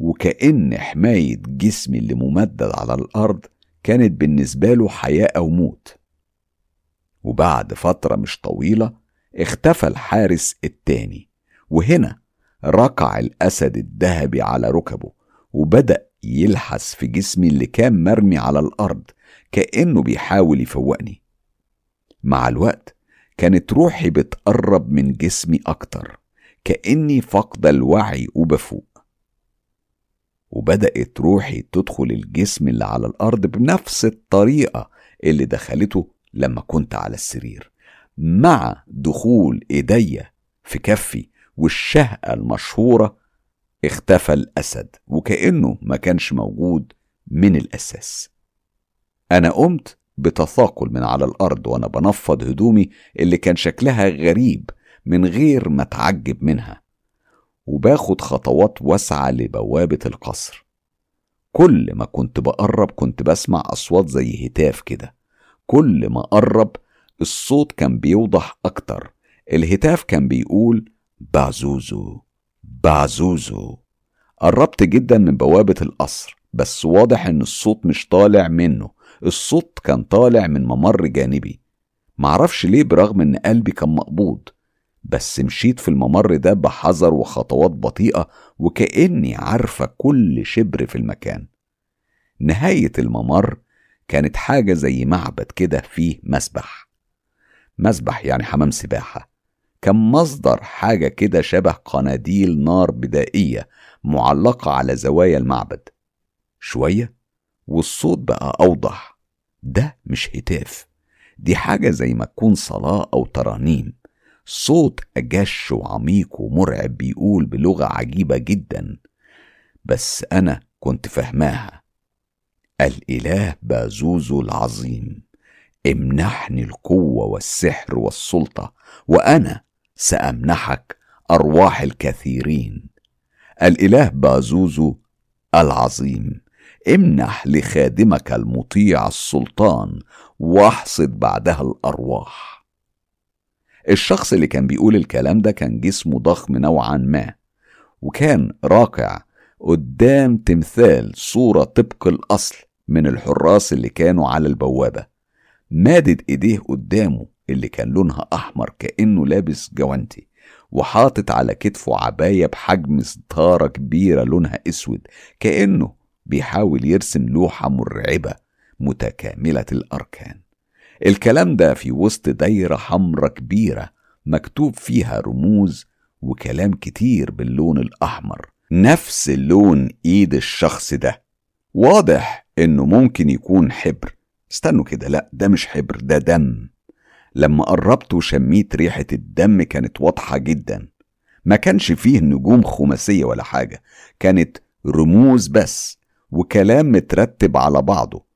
وكأن حماية جسمي اللي ممدد على الأرض كانت بالنسبة له حياة أو موت. وبعد فترة مش طويلة اختفى الحارس التاني وهنا ركع الأسد الذهبي على ركبه وبدأ يلحس في جسمي اللي كان مرمي على الأرض كأنه بيحاول يفوقني. مع الوقت كانت روحي بتقرب من جسمي أكتر كأني فاقدة الوعي وبفوق. وبدأت روحي تدخل الجسم اللي على الأرض بنفس الطريقة اللي دخلته لما كنت على السرير مع دخول إيديا في كفي والشهقة المشهورة اختفى الأسد وكأنه ما كانش موجود من الأساس. أنا قمت بتثاقل من على الأرض وأنا بنفض هدومي اللي كان شكلها غريب من غير ما أتعجب منها. وباخد خطوات واسعة لبوابة القصر. كل ما كنت بقرب كنت بسمع أصوات زي هتاف كده. كل ما قرب الصوت كان بيوضح أكتر. الهتاف كان بيقول بعزوزو بعزوزو. قربت جدا من بوابة القصر بس واضح إن الصوت مش طالع منه. الصوت كان طالع من ممر جانبي. معرفش ليه برغم إن قلبي كان مقبوض. بس مشيت في الممر ده بحذر وخطوات بطيئة وكأني عارفة كل شبر في المكان. نهاية الممر كانت حاجة زي معبد كده فيه مسبح. مسبح يعني حمام سباحة. كان مصدر حاجة كده شبه قناديل نار بدائية معلقة على زوايا المعبد. شوية والصوت بقى أوضح. ده مش هتاف. دي حاجة زي ما تكون صلاة أو ترانيم. صوت أجش وعميق ومرعب بيقول بلغة عجيبة جدا بس أنا كنت فهماها الإله بازوزو العظيم امنحني القوة والسحر والسلطة وأنا سأمنحك أرواح الكثيرين. الإله بازوزو العظيم امنح لخادمك المطيع السلطان واحصد بعدها الأرواح. الشخص اللي كان بيقول الكلام ده كان جسمه ضخم نوعا ما وكان راكع قدام تمثال صورة طبق الأصل من الحراس اللي كانوا على البوابة. مادد إيديه قدامه اللي كان لونها أحمر كأنه لابس جوانتي وحاطط على كتفه عباية بحجم ستارة كبيرة لونها أسود كأنه بيحاول يرسم لوحة مرعبة متكاملة الأركان. الكلام ده في وسط دايرة حمرة كبيرة مكتوب فيها رموز وكلام كتير باللون الأحمر. نفس لون إيد الشخص ده. واضح إنه ممكن يكون حبر. استنوا كده لأ ده مش حبر ده دم. لما قربت وشميت ريحة الدم كانت واضحة جدا. ما كانش فيه نجوم خماسية ولا حاجة كانت رموز بس وكلام مترتب على بعضه.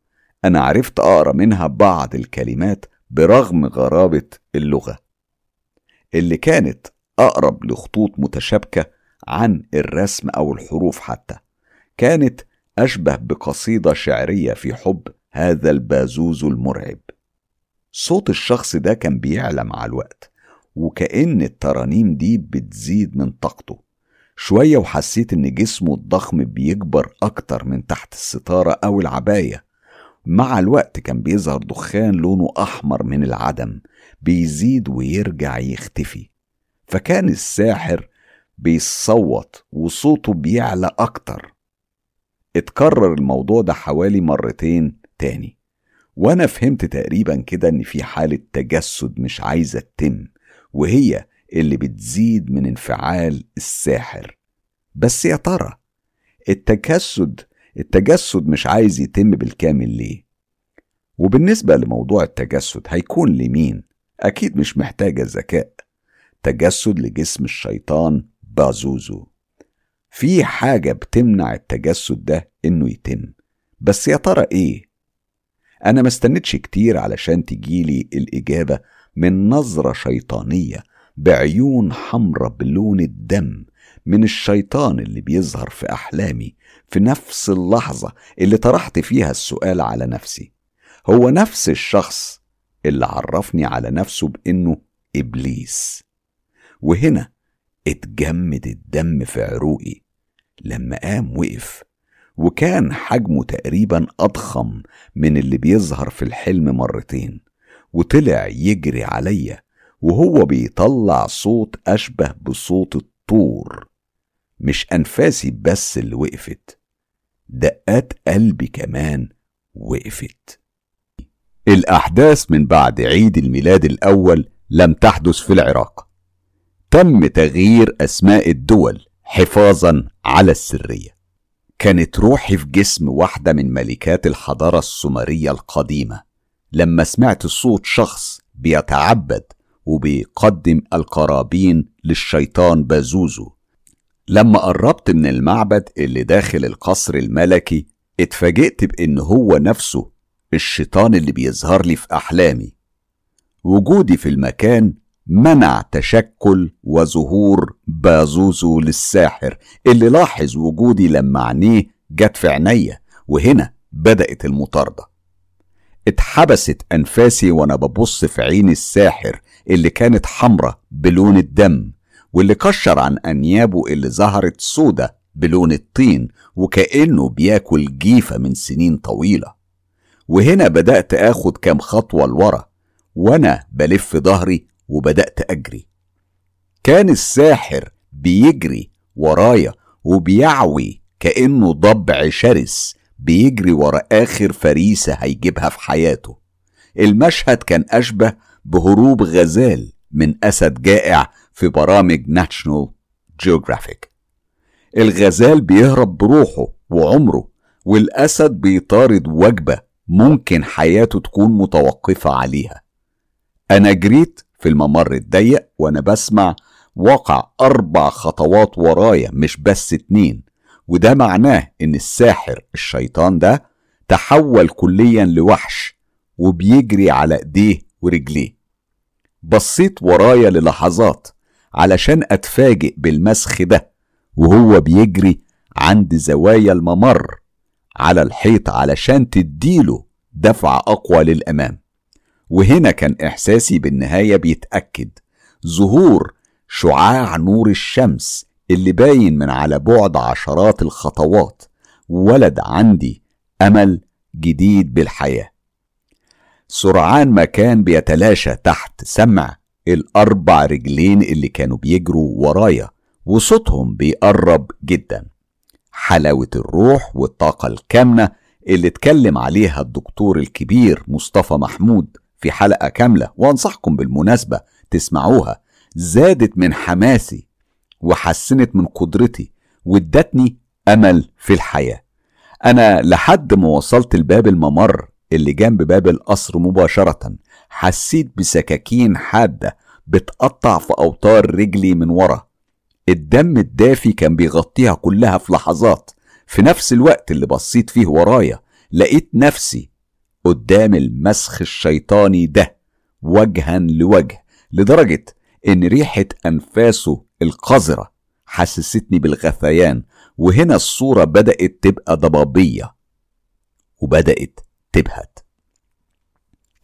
أنا عرفت أقرأ منها بعض الكلمات برغم غرابة اللغة اللي كانت أقرب لخطوط متشابكة عن الرسم أو الحروف حتى كانت أشبه بقصيدة شعرية في حب هذا البازوز المرعب. صوت الشخص ده كان بيعلى مع الوقت وكأن الترانيم دي بتزيد من طاقته. شوية وحسيت إن جسمه الضخم بيكبر أكتر من تحت الستارة أو العباية. مع الوقت كان بيظهر دخان لونه أحمر من العدم بيزيد ويرجع يختفي. فكان الساحر بيصوت وصوته بيعلى أكتر. اتكرر الموضوع ده حوالي مرتين تاني. وأنا فهمت تقريبا كده إن في حالة تجسد مش عايزة تتم وهي اللي بتزيد من انفعال الساحر. بس يا ترى التجسد التجسد مش عايز يتم بالكامل ليه؟ وبالنسبة لموضوع التجسد هيكون لمين؟ أكيد مش محتاجة ذكاء. تجسد لجسم الشيطان بازوزو في حاجة بتمنع التجسد ده إنه يتم. بس يا ترى إيه؟ أنا ما استنتش كتير علشان تجيلي الإجابة من نظرة شيطانية بعيون حمرة بلون الدم. من الشيطان اللي بيظهر في أحلامي في نفس اللحظة اللي طرحت فيها السؤال على نفسي. هو نفس الشخص اللي عرفني على نفسه بإنه إبليس. وهنا اتجمد الدم في عروقي لما قام وقف وكان حجمه تقريبا أضخم من اللي بيظهر في الحلم مرتين وطلع يجري عليا وهو بيطلع صوت أشبه بصوت الطور. مش أنفاسي بس اللي وقفت دقات قلبي كمان وقفت. الأحداث من بعد عيد الميلاد الأول لم تحدث في العراق. تم تغيير أسماء الدول حفاظا على السرية. كانت روحي في جسم واحدة من ملكات الحضارة السومرية القديمة. لما سمعت صوت شخص بيتعبد وبيقدم القرابين للشيطان بازوزو لما قربت من المعبد اللي داخل القصر الملكي اتفاجئت بإن هو نفسه الشيطان اللي بيظهر لي في أحلامي. وجودي في المكان منع تشكل وظهور بازوزو للساحر اللي لاحظ وجودي لما عينيه جت في عينيا وهنا بدأت المطاردة. اتحبست أنفاسي وأنا ببص في عين الساحر اللي كانت حمرة بلون الدم. واللي كشر عن أنيابه اللي ظهرت سودة بلون الطين وكأنه بياكل جيفة من سنين طويلة. وهنا بدأت آخد كام خطوة لورا وأنا بلف ظهري وبدأت أجري. كان الساحر بيجري ورايا وبيعوي كأنه ضبع شرس بيجري ورا آخر فريسة هيجيبها في حياته. المشهد كان أشبه بهروب غزال من أسد جائع في برامج National Geographic الغزال بيهرب بروحه وعمره والأسد بيطارد وجبة ممكن حياته تكون متوقفة عليها. أنا جريت في الممر الضيق وأنا بسمع وقع أربع خطوات ورايا مش بس اتنين وده معناه إن الساحر الشيطان ده تحول كليا لوحش وبيجري على إيديه ورجليه. بصيت ورايا للحظات علشان أتفاجئ بالمسخ ده وهو بيجري عند زوايا الممر على الحيط علشان تديله دفع أقوى للأمام. وهنا كان إحساسي بالنهاية بيتأكد. ظهور شعاع نور الشمس اللي باين من على بعد عشرات الخطوات ولد عندي أمل جديد بالحياة. سرعان ما كان بيتلاشى تحت سمع الأربع رجلين اللي كانوا بيجروا ورايا وصوتهم بيقرب جدا. حلاوة الروح والطاقة الكامنة اللي اتكلم عليها الدكتور الكبير مصطفى محمود في حلقة كاملة وأنصحكم بالمناسبة تسمعوها زادت من حماسي وحسنت من قدرتي وادتني أمل في الحياة. أنا لحد ما وصلت لباب الممر اللي جنب باب القصر مباشرة حسيت بسكاكين حادة بتقطع في أوتار رجلي من ورا. الدم الدافي كان بيغطيها كلها في لحظات. في نفس الوقت اللي بصيت فيه ورايا لقيت نفسي قدام المسخ الشيطاني ده وجها لوجه لدرجة إن ريحة أنفاسه القذرة حسستني بالغثيان وهنا الصورة بدأت تبقى ضبابية وبدأت تبهت.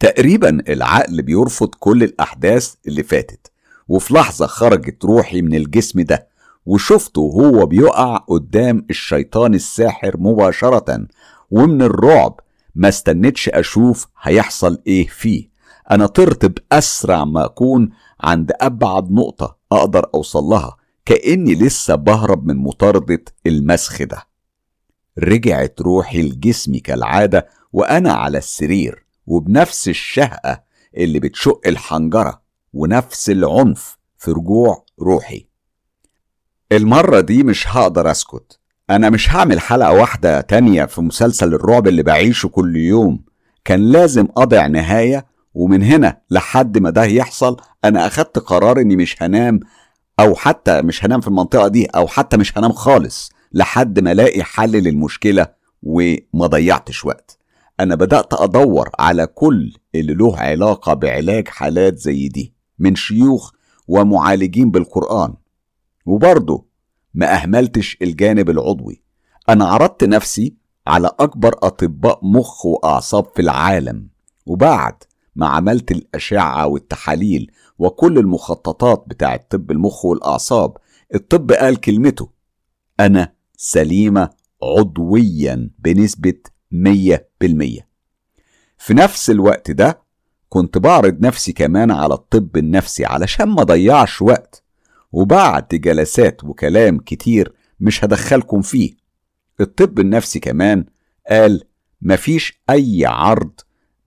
تقريبا العقل بيرفض كل الأحداث اللي فاتت وفي لحظة خرجت روحي من الجسم ده وشفته وهو بيقع قدام الشيطان الساحر مباشرة ومن الرعب ما استنتش أشوف هيحصل إيه فيه. أنا طرت بأسرع ما أكون عند أبعد نقطة أقدر أوصل لها كأني لسه بهرب من مطاردة المسخ ده. رجعت روحي لجسمي كالعادة وأنا على السرير. وبنفس الشهقة اللي بتشق الحنجرة ونفس العنف في رجوع روحي. المرة دي مش هقدر أسكت. أنا مش هعمل حلقة واحدة تانية في مسلسل الرعب اللي بعيشه كل يوم. كان لازم أضع نهاية ومن هنا لحد ما ده يحصل أنا أخدت قرار إني مش هنام أو حتى مش هنام في المنطقة دي أو حتى مش هنام خالص لحد ما ألاقي حل للمشكلة وما ضيعتش وقت. أنا بدأت أدور على كل اللي له علاقة بعلاج حالات زي دي من شيوخ ومعالجين بالقرآن. وبرضه ما أهملتش الجانب العضوي. أنا عرضت نفسي على أكبر أطباء مخ وأعصاب في العالم. وبعد ما عملت الأشعة والتحاليل وكل المخططات بتاعة طب المخ والأعصاب الطب قال كلمته أنا سليمة عضويا بنسبة مية بالمية. في نفس الوقت ده كنت بعرض نفسي كمان على الطب النفسي علشان ما ضيعش وقت وبعد جلسات وكلام كتير مش هدخلكم فيه. الطب النفسي كمان قال مفيش أي عرض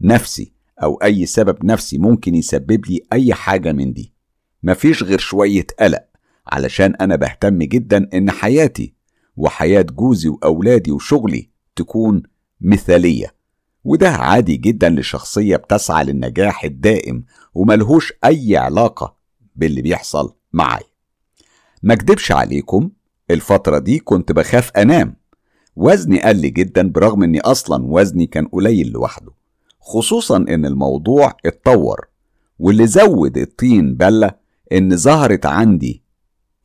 نفسي أو أي سبب نفسي ممكن يسبب لي أي حاجة من دي. مفيش غير شوية قلق علشان أنا بهتم جدا إن حياتي وحياة جوزي وأولادي وشغلي تكون مثالية. وده عادي جدا لشخصية بتسعى للنجاح الدائم وملهوش أي علاقة باللي بيحصل معايا. ما اكدبش عليكم الفترة دي كنت بخاف أنام. وزني قل جدا برغم إني أصلا وزني كان قليل لوحده. خصوصا إن الموضوع اتطور. واللي زود الطين بلة إن ظهرت عندي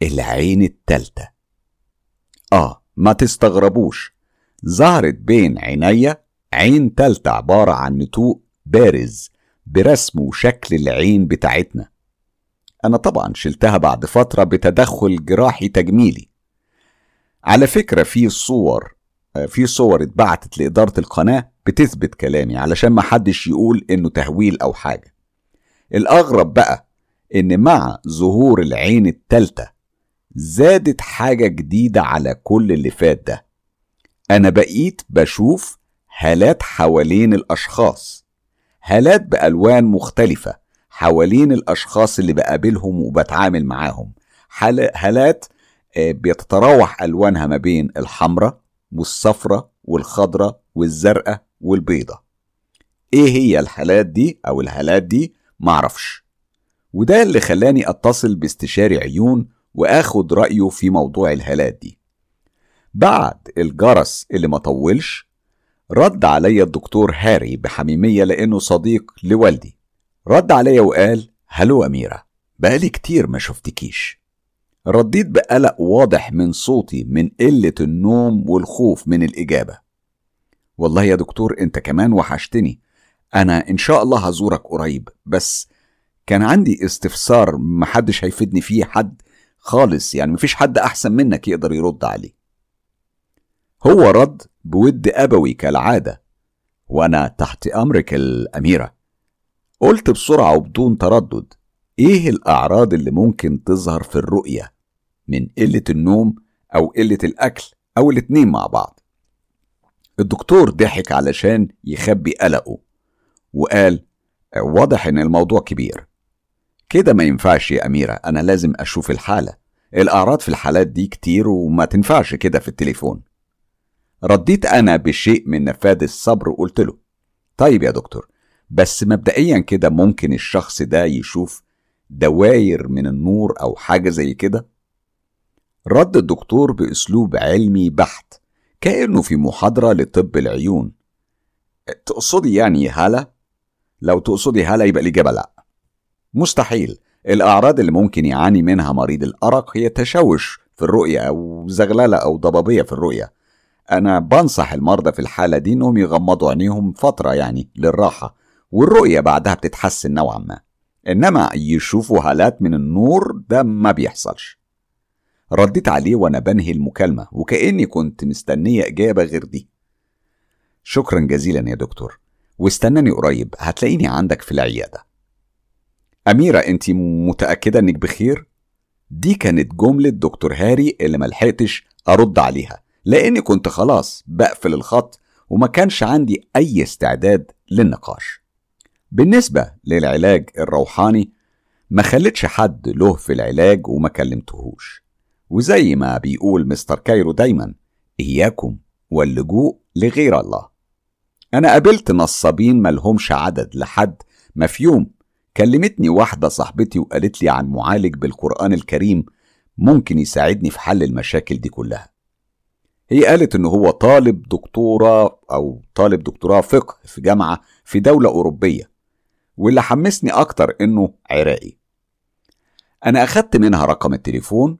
العين التالتة. آه ما تستغربوش. ظهرت بين عينيا عين تالتة عبارة عن نتوء بارز برسم وشكل العين بتاعتنا. أنا طبعا شلتها بعد فترة بتدخل جراحي تجميلي. على فكرة في صور في صور اتبعتت لإدارة القناة بتثبت كلامي علشان ما حدش يقول إنه تهويل أو حاجة. الأغرب بقى إن مع ظهور العين التالتة زادت حاجة جديدة على كل اللي فات ده. أنا بقيت بشوف هالات حوالين الأشخاص. هالات بألوان مختلفة حوالين الأشخاص اللي بقابلهم وبتعامل معاهم. هالات بيتتراوح ألوانها ما بين الحمراء والصفرة والخضرة والزرقاء والبيضة. إيه هي الحالات دي أو الهالات دي؟ معرفش. وده اللي خلاني أتصل باستشاري عيون وآخد رأيه في موضوع الهالات دي. بعد الجرس اللي ما طولش رد عليا الدكتور هاري بحميمية لأنه صديق لوالدي. رد عليا وقال هلو أميرة بقالي كتير ما شفتكيش. رديت بقلق واضح من صوتي من قلة النوم والخوف من الإجابة. والله يا دكتور أنت كمان وحشتني. أنا إن شاء الله هزورك قريب بس كان عندي استفسار محدش هيفيدني فيه حد خالص يعني مفيش حد أحسن منك يقدر يرد عليه. هو رد بود أبوي كالعادة وأنا تحت أمرك الأميرة. قلت بسرعة وبدون تردد إيه الأعراض اللي ممكن تظهر في الرؤية؟ من قلة النوم أو قلة الأكل أو الاتنين مع بعض. الدكتور ضحك علشان يخبي قلقه وقال واضح إن الموضوع كبير. كده ما ينفعش يا أميرة أنا لازم أشوف الحالة. الأعراض في الحالات دي كتير وما تنفعش كده في التليفون. رديت أنا بشيء من نفاذ الصبر وقلت له طيب يا دكتور بس مبدئيا كده ممكن الشخص ده يشوف دواير من النور أو حاجة زي كده؟ رد الدكتور بأسلوب علمي بحت كأنه في محاضرة لطب العيون. تقصدي يعني هالة؟ لو تقصدي هالة يبقى الإجابة لأ. مستحيل الأعراض اللي ممكن يعاني منها مريض الأرق هي تشوش في الرؤية أو زغللة أو ضبابية في الرؤية. أنا بنصح المرضى في الحالة دي إنهم يغمضوا عينيهم فترة يعني للراحة والرؤية بعدها بتتحسن نوعا ما. إنما يشوفوا هالات من النور ده ما بيحصلش. رديت عليه وأنا بنهي المكالمة وكأني كنت مستنية إجابة غير دي. شكرا جزيلا يا دكتور واستناني قريب هتلاقيني عندك في العيادة. أميرة أنت متأكدة إنك بخير؟ دي كانت جملة دكتور هاري اللي ملحقتش أرد عليها. لأني كنت خلاص بقفل الخط وما كانش عندي أي استعداد للنقاش. بالنسبة للعلاج الروحاني ما خلتش حد له في العلاج وما كلمتهوش. وزي ما بيقول مستر كايرو دايما إياكم واللجوء لغير الله. أنا قابلت نصابين ملهمش عدد لحد ما في يوم كلمتني واحدة صاحبتي وقالت لي عن معالج بالقرآن الكريم ممكن يساعدني في حل المشاكل دي كلها. هي قالت إن هو طالب دكتوراه أو طالب دكتوراه فقه في جامعة في دولة أوروبية واللي حمسني أكتر إنه عراقي. أنا أخدت منها رقم التليفون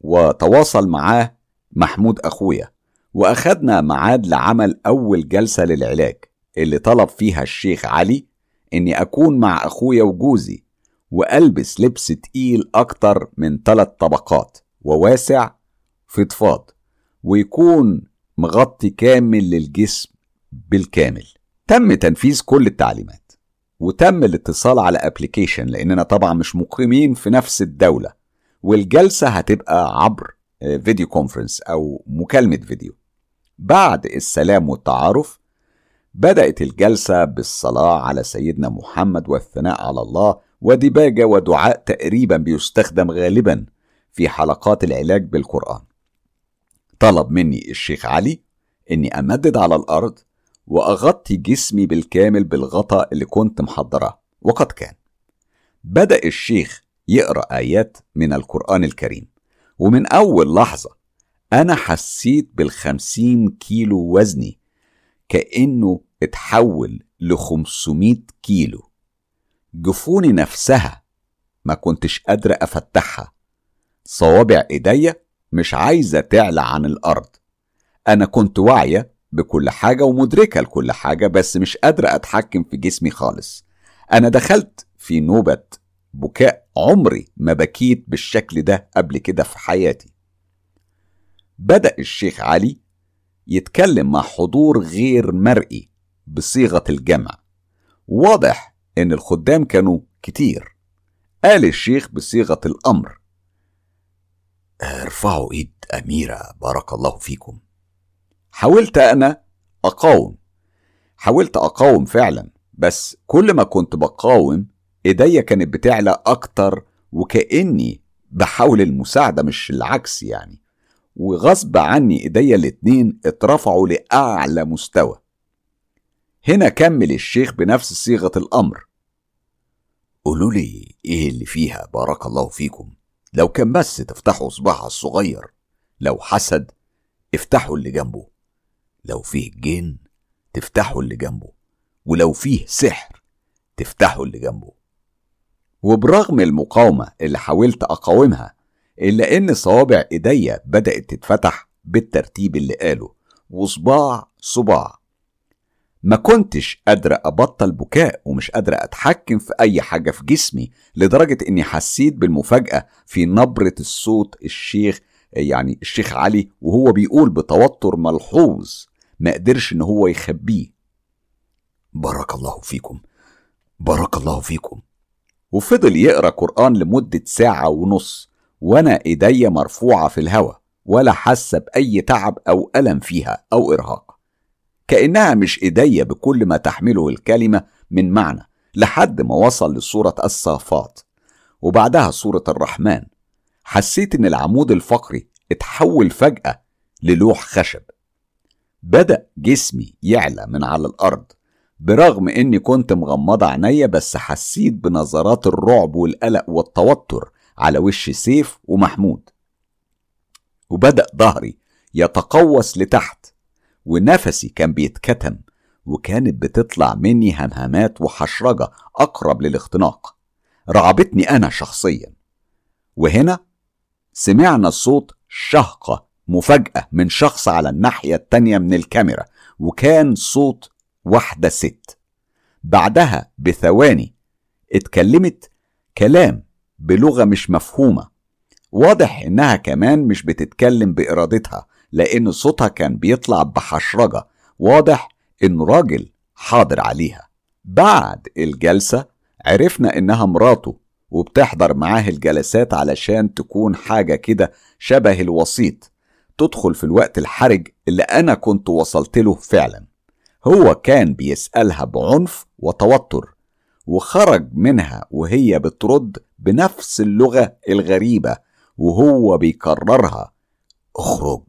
وتواصل معاه محمود أخويا وأخدنا ميعاد لعمل أول جلسة للعلاج اللي طلب فيها الشيخ علي إني أكون مع أخويا وجوزي وألبس لبس تقيل أكتر من ثلاث طبقات وواسع فضفاض ويكون مغطي كامل للجسم بالكامل. تم تنفيذ كل التعليمات وتم الاتصال على application لأننا طبعا مش مقيمين في نفس الدولة. والجلسة هتبقى عبر video conference أو مكالمة فيديو بعد السلام والتعارف بدأت الجلسة بالصلاة على سيدنا محمد والثناء على الله ودباجه ودعاء تقريبا بيستخدم غالبا في حلقات العلاج بالقرآن. طلب مني الشيخ علي إني أمدد على الأرض وأغطي جسمي بالكامل بالغطاء اللي كنت محضراه. وقد كان. بدأ الشيخ يقرأ آيات من القرآن الكريم. ومن أول لحظة أنا حسيت بالخمسين كيلو وزني كأنه اتحول لخمسمائة كيلو. جفوني نفسها ما كنتش قادرة أفتحها. صوابع إيديا مش عايزة تعلى عن الأرض. أنا كنت واعية بكل حاجة ومدركة لكل حاجة بس مش قادرة أتحكم في جسمي خالص. أنا دخلت في نوبة بكاء عمري ما بكيت بالشكل ده قبل كده في حياتي. بدأ الشيخ علي يتكلم مع حضور غير مرئي بصيغة الجمع. واضح إن الخدام كانوا كتير. قال الشيخ بصيغة الأمر. ارفعوا ايد أميرة بارك الله فيكم. حاولت أنا أقاوم حاولت أقاوم فعلا بس كل ما كنت بقاوم إيديا كانت بتعلى أكتر وكأني بحاول المساعدة مش العكس يعني. وغصب عني إيديا الاتنين اترفعوا لأعلى مستوى. هنا كمل الشيخ بنفس صيغة الأمر. قولوا لي إيه اللي فيها بارك الله فيكم؟ لو كان بس تفتحوا صباعها الصغير لو حسد افتحوا اللي جنبه. لو فيه جن تفتحوا اللي جنبه. ولو فيه سحر تفتحوا اللي جنبه. وبرغم المقاومة اللي حاولت أقاومها إلا إن صوابع إيديا بدأت تتفتح بالترتيب اللي قاله. وصباع صباع. ما كنتش قادرة أبطل بكاء ومش قادرة أتحكم في أي حاجة في جسمي لدرجة إني حسيت بالمفاجأة في نبرة الصوت الشيخ يعني الشيخ علي وهو بيقول بتوتر ملحوظ ما قدرش إن هو يخبيه. بارك الله فيكم بارك الله فيكم. وفضل يقرأ قرآن لمدة ساعة ونص وأنا إيديا مرفوعة في الهوا ولا حاسة بأي تعب أو ألم فيها أو إرهاق. كأنها مش إيديا بكل ما تحمله الكلمة من معنى لحد ما وصل لصورة الصافات. وبعدها صورة الرحمن. حسيت إن العمود الفقري اتحول فجأة للوح خشب. بدأ جسمي يعلى من على الأرض برغم إني كنت مغمضة عينيا بس حسيت بنظرات الرعب والقلق والتوتر على وش سيف ومحمود. وبدأ ظهري يتقوس لتحت. ونفسي كان بيتكتم وكانت بتطلع مني همهمات وحشرجة أقرب للاختناق. رعبتني أنا شخصيا. وهنا سمعنا صوت شهقة مفاجأة من شخص على الناحية التانية من الكاميرا وكان صوت واحدة ست. بعدها بثواني اتكلمت كلام بلغة مش مفهومة واضح إنها كمان مش بتتكلم بإرادتها. لأن صوتها كان بيطلع بحشرجة. واضح إن راجل حاضر عليها. بعد الجلسة عرفنا إنها مراته وبتحضر معاه الجلسات علشان تكون حاجة كده شبه الوسيط. تدخل في الوقت الحرج اللي أنا كنت وصلت له فعلا. هو كان بيسألها بعنف وتوتر وخرج منها وهي بترد بنفس اللغة الغريبة وهو بيكررها. اخرج.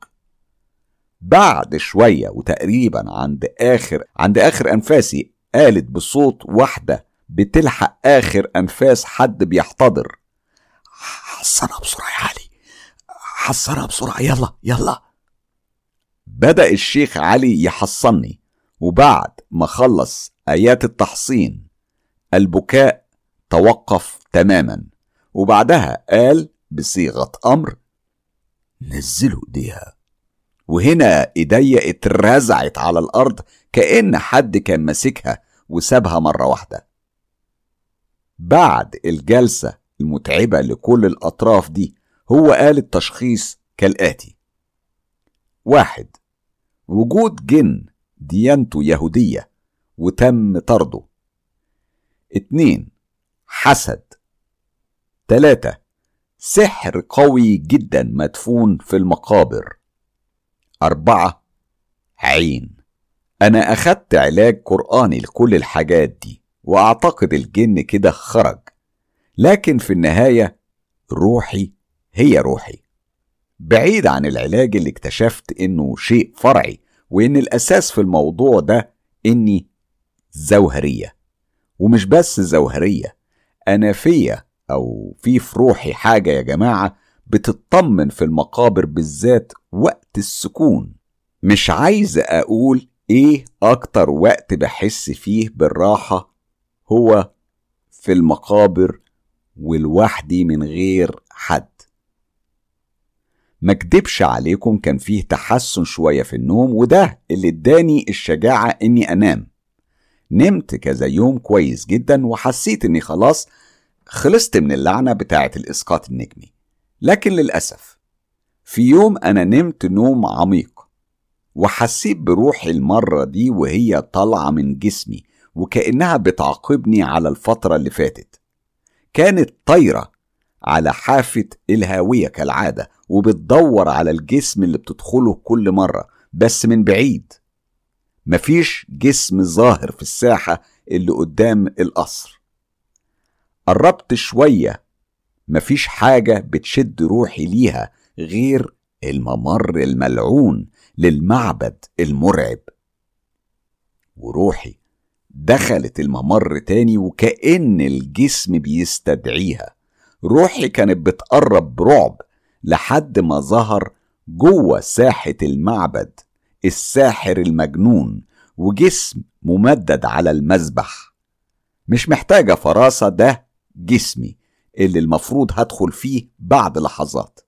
بعد شوية وتقريبا عند آخر عند آخر أنفاسي قالت بصوت واحدة بتلحق آخر أنفاس حد بيحتضر. حصنا بسرعة يا علي. حصنا بسرعة. يلا يلا. بدأ الشيخ علي يحصني وبعد ما خلص آيات التحصين البكاء توقف تماما. وبعدها قال بصيغة أمر نزلوا إيديها. وهنا إيديا اترزعت على الأرض كأن حد كان ماسكها وسابها مرة واحدة. بعد الجلسة المتعبة لكل الأطراف دي هو قال التشخيص كالآتي. واحد وجود جن ديانته يهودية وتم طرده. اتنين حسد. تلاتة سحر قوي جدا مدفون في المقابر. أربعة عين. أنا أخدت علاج قرآني لكل الحاجات دي وأعتقد الجن كده خرج. لكن في النهاية روحي هي روحي. بعيد عن العلاج اللي اكتشفت إنه شيء فرعي وإن الأساس في الموضوع ده إني زوهرية. ومش بس زوهرية أنا فيا أو في في روحي حاجة يا جماعة بتطمن في المقابر بالذات وقت السكون. مش عايز أقول إيه أكتر وقت بحس فيه بالراحة؟ هو في المقابر ولوحدي من غير حد. ما عليكم كان فيه تحسن شوية في النوم وده اللي اداني الشجاعة إني أنام. نمت كذا يوم كويس جدا وحسيت إني خلاص خلصت من اللعنة بتاعة الإسقاط النجمي. لكن للأسف في يوم أنا نمت نوم عميق وحسيت بروحي المرة دي وهي طالعة من جسمي وكأنها بتعاقبني على الفترة اللي فاتت. كانت طايرة على حافة الهاوية كالعادة وبتدور على الجسم اللي بتدخله كل مرة بس من بعيد. مفيش جسم ظاهر في الساحة اللي قدام القصر. قربت شوية مفيش حاجة بتشد روحي ليها غير الممر الملعون للمعبد المرعب. وروحي دخلت الممر تاني وكأن الجسم بيستدعيها. روحي كانت بتقرب برعب لحد ما ظهر جوه ساحة المعبد الساحر المجنون وجسم ممدد على المذبح. مش محتاجة فراسة ده جسمي اللي المفروض هدخل فيه بعد لحظات.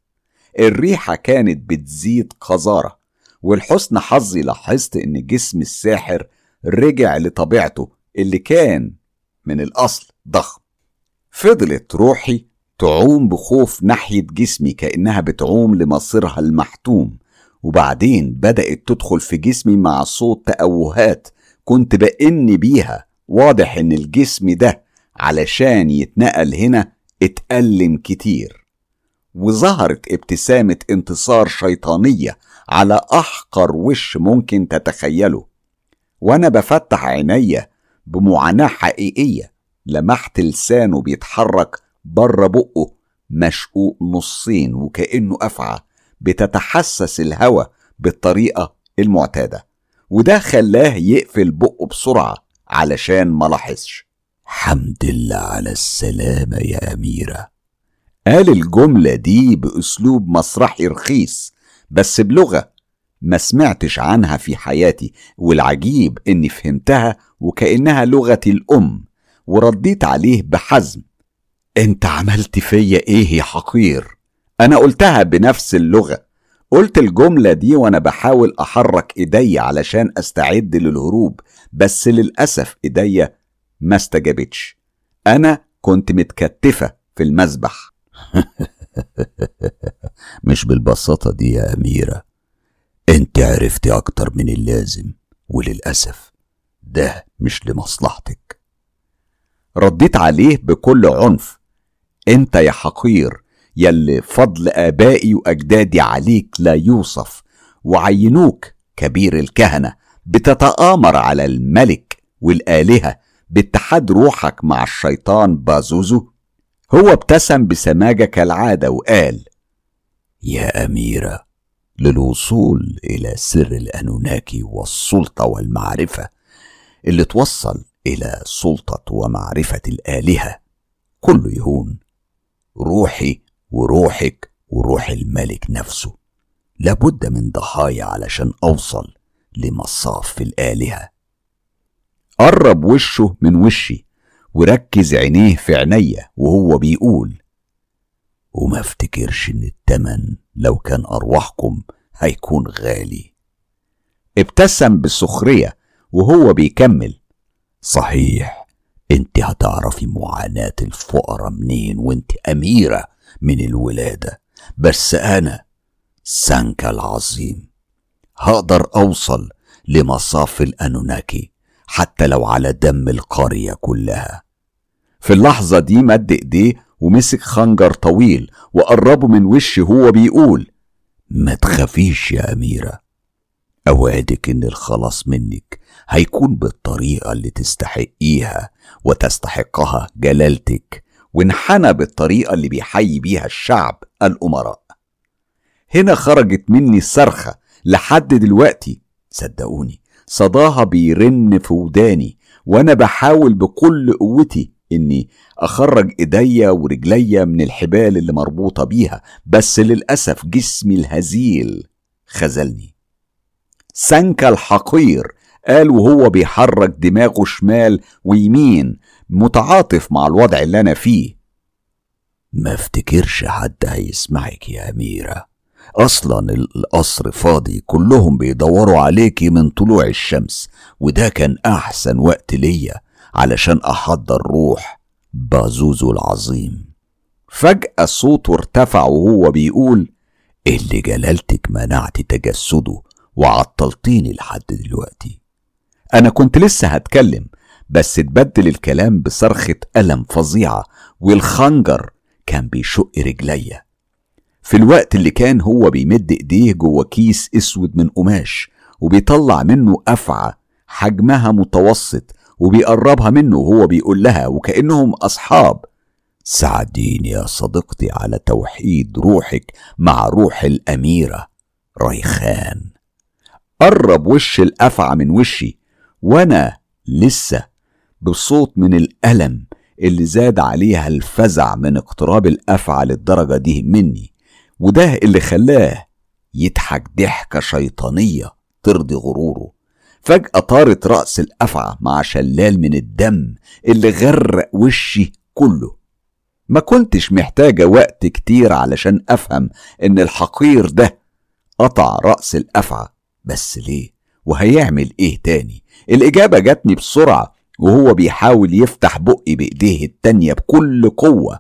الريحة كانت بتزيد قذارة والحسن حظي لاحظت إن جسم الساحر رجع لطبيعته اللي كان من الأصل ضخم. فضلت روحي تعوم بخوف ناحية جسمي كأنها بتعوم لمصيرها المحتوم وبعدين بدأت تدخل في جسمي مع صوت تأوهات كنت بإن بيها. واضح إن الجسم ده علشان يتنقل هنا اتألم كتير. وظهرت ابتسامة انتصار شيطانية على أحقر وش ممكن تتخيله. وأنا بفتح عينيا بمعاناة حقيقية لمحت لسانه بيتحرك بره بقه مشقوق نصين وكأنه أفعى بتتحسس الهوا بالطريقة المعتادة. وده خلاه يقفل بقه بسرعة علشان ما لاحظش. حمد الله على السلامة يا أميرة. قال الجملة دي بأسلوب مسرحي رخيص بس بلغة ما سمعتش عنها في حياتي والعجيب إني فهمتها وكأنها لغتي الأم ورديت عليه بحزم. أنت عملت فيا إيه يا حقير؟ أنا قلتها بنفس اللغة. قلت الجملة دي وأنا بحاول أحرك إيدي علشان أستعد للهروب بس للأسف ايدي ما استجابتش. أنا كنت متكتفة في المسبح. مش بالبساطة دي يا أميرة. أنت عرفتي أكتر من اللازم وللأسف ده مش لمصلحتك. رديت عليه بكل عنف. أنت يا حقير يلي فضل آبائي وأجدادي عليك لا يوصف وعينوك كبير الكهنة بتتآمر على الملك والآلهة باتحاد روحك مع الشيطان بازوزو. هو ابتسم بسماجة كالعادة وقال يا أميرة للوصول إلى سر الأنوناكي والسلطة والمعرفة اللي توصل إلى سلطة ومعرفة الآلهة. كله يهون روحي وروحك وروح الملك نفسه. لابد من ضحايا علشان أوصل لمصاف الآلهة. قرب وشه من وشي. وركز عينيه في عينيا وهو بيقول وما افتكرش إن التمن لو كان أرواحكم هيكون غالي. ابتسم بسخرية وهو بيكمل صحيح أنت هتعرفي معاناة الفقراء منين وأنت أميرة من الولادة بس أنا سانكا العظيم هقدر أوصل لمصاف الأنوناكي حتى لو على دم القرية كلها. في اللحظة دي مد إيديه ومسك خنجر طويل وقربه من وشي هو بيقول ما تخافيش يا أميرة أوعدك إن الخلاص منك هيكون بالطريقة اللي تستحقيها وتستحقها جلالتك وانحنى بالطريقة اللي بيحيي بيها الشعب الأمراء. هنا خرجت مني صرخة لحد دلوقتي صدقوني صداها بيرن في وداني وأنا بحاول بكل قوتي إني أخرج إيديا ورجليا من الحبال اللي مربوطة بيها بس للأسف جسمي الهزيل خذلني. سانكا الحقير قال وهو بيحرك دماغه شمال ويمين متعاطف مع الوضع اللي أنا فيه. ما افتكرش حد هيسمعك يا أميرة. أصلا القصر فاضي كلهم بيدوروا عليكي من طلوع الشمس وده كان أحسن وقت ليا. علشان أحضر روح بازوزو العظيم. فجأة صوته ارتفع وهو بيقول اللي جلالتك منعت تجسده وعطلتيني لحد دلوقتي؟ أنا كنت لسه هتكلم بس اتبدل الكلام بصرخة ألم فظيعة والخنجر كان بيشق رجليا. في الوقت اللي كان هو بيمد إيديه جوه كيس أسود من قماش وبيطلع منه أفعى حجمها متوسط وبيقربها منه وهو بيقول لها وكأنهم أصحاب. ساعديني يا صديقتي على توحيد روحك مع روح الأميرة ريخان. قرب وش الأفعى من وشي وأنا لسه بصوت من الألم اللي زاد عليها الفزع من اقتراب الأفعى للدرجة دي مني وده اللي خلاه يضحك ضحكة شيطانية ترضي غروره. فجأة طارت رأس الأفعى مع شلال من الدم اللي غرق وشي كله ما كنتش محتاجة وقت كتير علشان أفهم إن الحقير ده قطع رأس الأفعى بس ليه؟ وهيعمل إيه تاني؟ الإجابة جاتني بسرعة وهو بيحاول يفتح بقي بإيديه التانية بكل قوة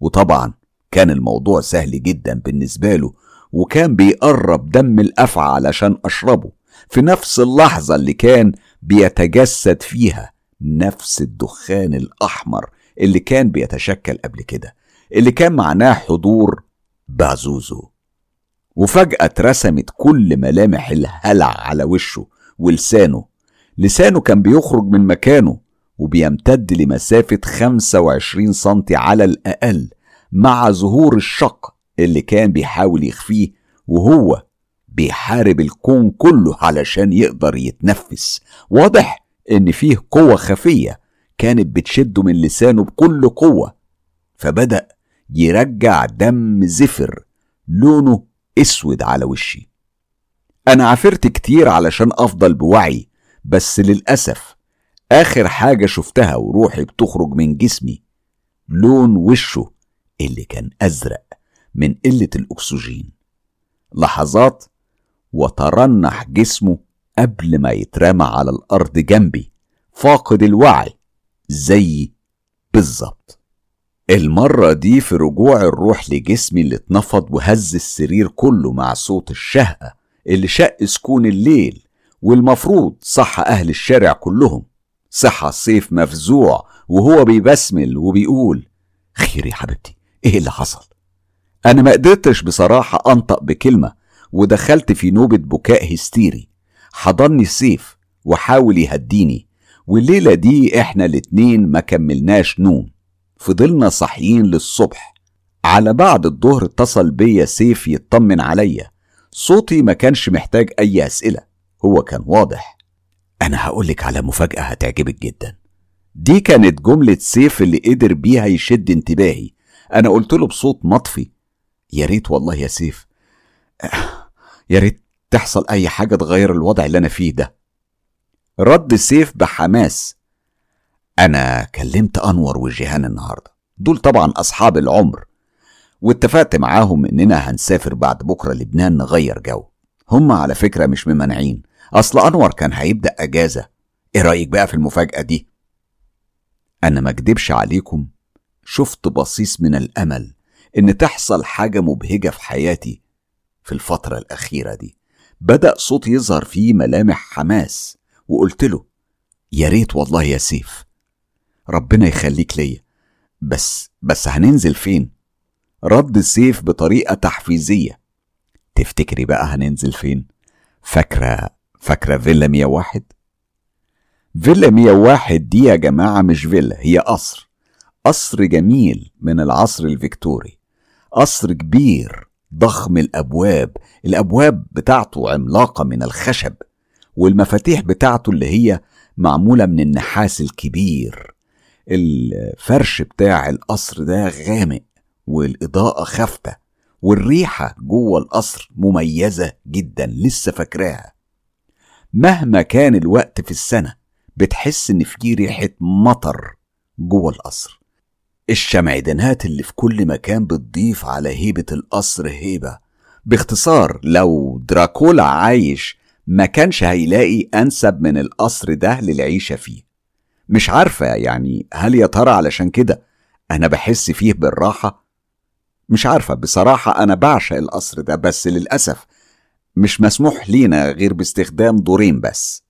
وطبعا كان الموضوع سهل جدا بالنسبة له وكان بيقرب دم الأفعى علشان أشربه في نفس اللحظة اللي كان بيتجسد فيها نفس الدخان الأحمر اللي كان بيتشكل قبل كده اللي كان معناه حضور بعزوزو. وفجأة اترسمت كل ملامح الهلع على وشه ولسانه. لسانه كان بيخرج من مكانه وبيمتد لمسافة 25 سنتي على الأقل مع ظهور الشق اللي كان بيحاول يخفيه وهو بيحارب الكون كله علشان يقدر يتنفس. واضح إن فيه قوة خفية كانت بتشده من لسانه بكل قوة فبدأ يرجع دم زفر لونه أسود على وشي. أنا عافرت كتير علشان أفضل بوعي بس للأسف آخر حاجة شفتها وروحي بتخرج من جسمي لون وشه اللي كان أزرق من قلة الأكسجين. لحظات وترنح جسمه قبل ما يترمى على الأرض جنبي فاقد الوعي زي بالظبط. المرة دي في رجوع الروح لجسمي اللي اتنفض وهز السرير كله مع صوت الشهقة اللي شق سكون الليل والمفروض صح أهل الشارع كلهم. صحى السيف مفزوع وهو بيبسمل وبيقول خير يا حبيبتي إيه اللي حصل؟ أنا ما قدرتش بصراحة أنطق بكلمة ودخلت في نوبة بكاء هستيري. حضني السيف وحاول يهديني. والليلة دي إحنا الاتنين ما كملناش نوم. فضلنا صاحيين للصبح. على بعد الظهر اتصل بيا سيف يطمن عليا. صوتي ما كانش محتاج أي أسئلة. هو كان واضح. أنا هقولك على مفاجأة هتعجبك جدا. دي كانت جملة سيف اللي قدر بيها يشد انتباهي. أنا قلت له بصوت مطفي. يا ريت والله يا سيف. يا ريت تحصل أي حاجة تغير الوضع اللي أنا فيه ده. رد سيف بحماس. أنا كلمت أنور وجيهان النهارده. دول طبعا أصحاب العمر. واتفقت معاهم إننا هنسافر بعد بكرة لبنان نغير جو. هم على فكرة مش ممانعين أصل أنور كان هيبدأ أجازة. إيه رأيك بقى في المفاجأة دي؟ أنا ما أكدبش عليكم شفت بصيص من الأمل إن تحصل حاجة مبهجة في حياتي في الفترة الأخيرة دي. بدأ صوتي يظهر فيه ملامح حماس وقلت له يا ريت والله يا سيف ربنا يخليك ليا بس بس هننزل فين؟ رد سيف بطريقة تحفيزية. تفتكري بقى هننزل فين؟ فاكرة فاكرة فيلا 101 فيلا 101 دي يا جماعة مش فيلا هي قصر قصر جميل من العصر الفيكتوري قصر كبير ضخم الأبواب الأبواب بتاعته عملاقة من الخشب والمفاتيح بتاعته اللي هي معمولة من النحاس الكبير. الفرش بتاع القصر ده غامق والإضاءة خافتة والريحة جوه القصر مميزة جدا لسه فاكراها. مهما كان الوقت في السنة بتحس إن في ريحة مطر جوه القصر. الشمعدانات اللي في كل مكان بتضيف على هيبة القصر هيبة. باختصار لو دراكولا عايش ما كانش هيلاقي أنسب من القصر ده للعيشة فيه. مش عارفة يعني هل يا ترى علشان كده أنا بحس فيه بالراحة؟ مش عارفة بصراحة أنا بعشق القصر ده بس للأسف مش مسموح لينا غير باستخدام دورين بس.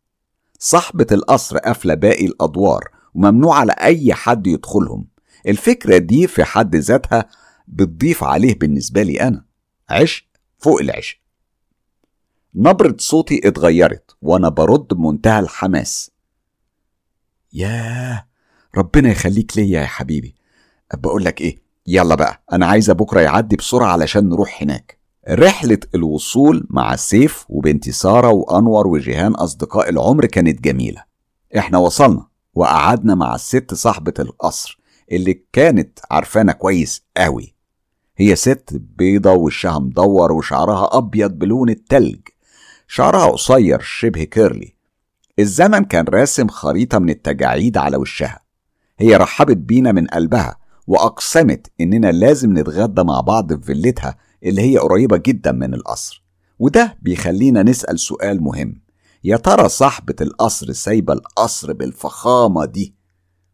صاحبة القصر قافلة باقي الأدوار وممنوع على أي حد يدخلهم. الفكرة دي في حد ذاتها بتضيف عليه بالنسبة لي أنا. عشق فوق العشق. نبرة صوتي اتغيرت وأنا برد بمنتهى الحماس. ياه ربنا يخليك ليا يا حبيبي. بقول لك إيه يلا بقى أنا عايزة بكرة يعدي بسرعة علشان نروح هناك. رحلة الوصول مع سيف وبنتي سارة وأنور وجيهان أصدقاء العمر كانت جميلة. إحنا وصلنا وقعدنا مع الست صاحبة القصر. اللي كانت عارفانا كويس قوي. هي ست بيضة وشها مدور وشعرها أبيض بلون التلج. شعرها قصير شبه كيرلي. الزمن كان راسم خريطة من التجاعيد على وشها. هي رحبت بينا من قلبها وأقسمت إننا لازم نتغدى مع بعض في فيلتها اللي هي قريبة جدا من القصر. وده بيخلينا نسأل سؤال مهم. يا ترى صاحبة القصر سايبة القصر بالفخامة دي؟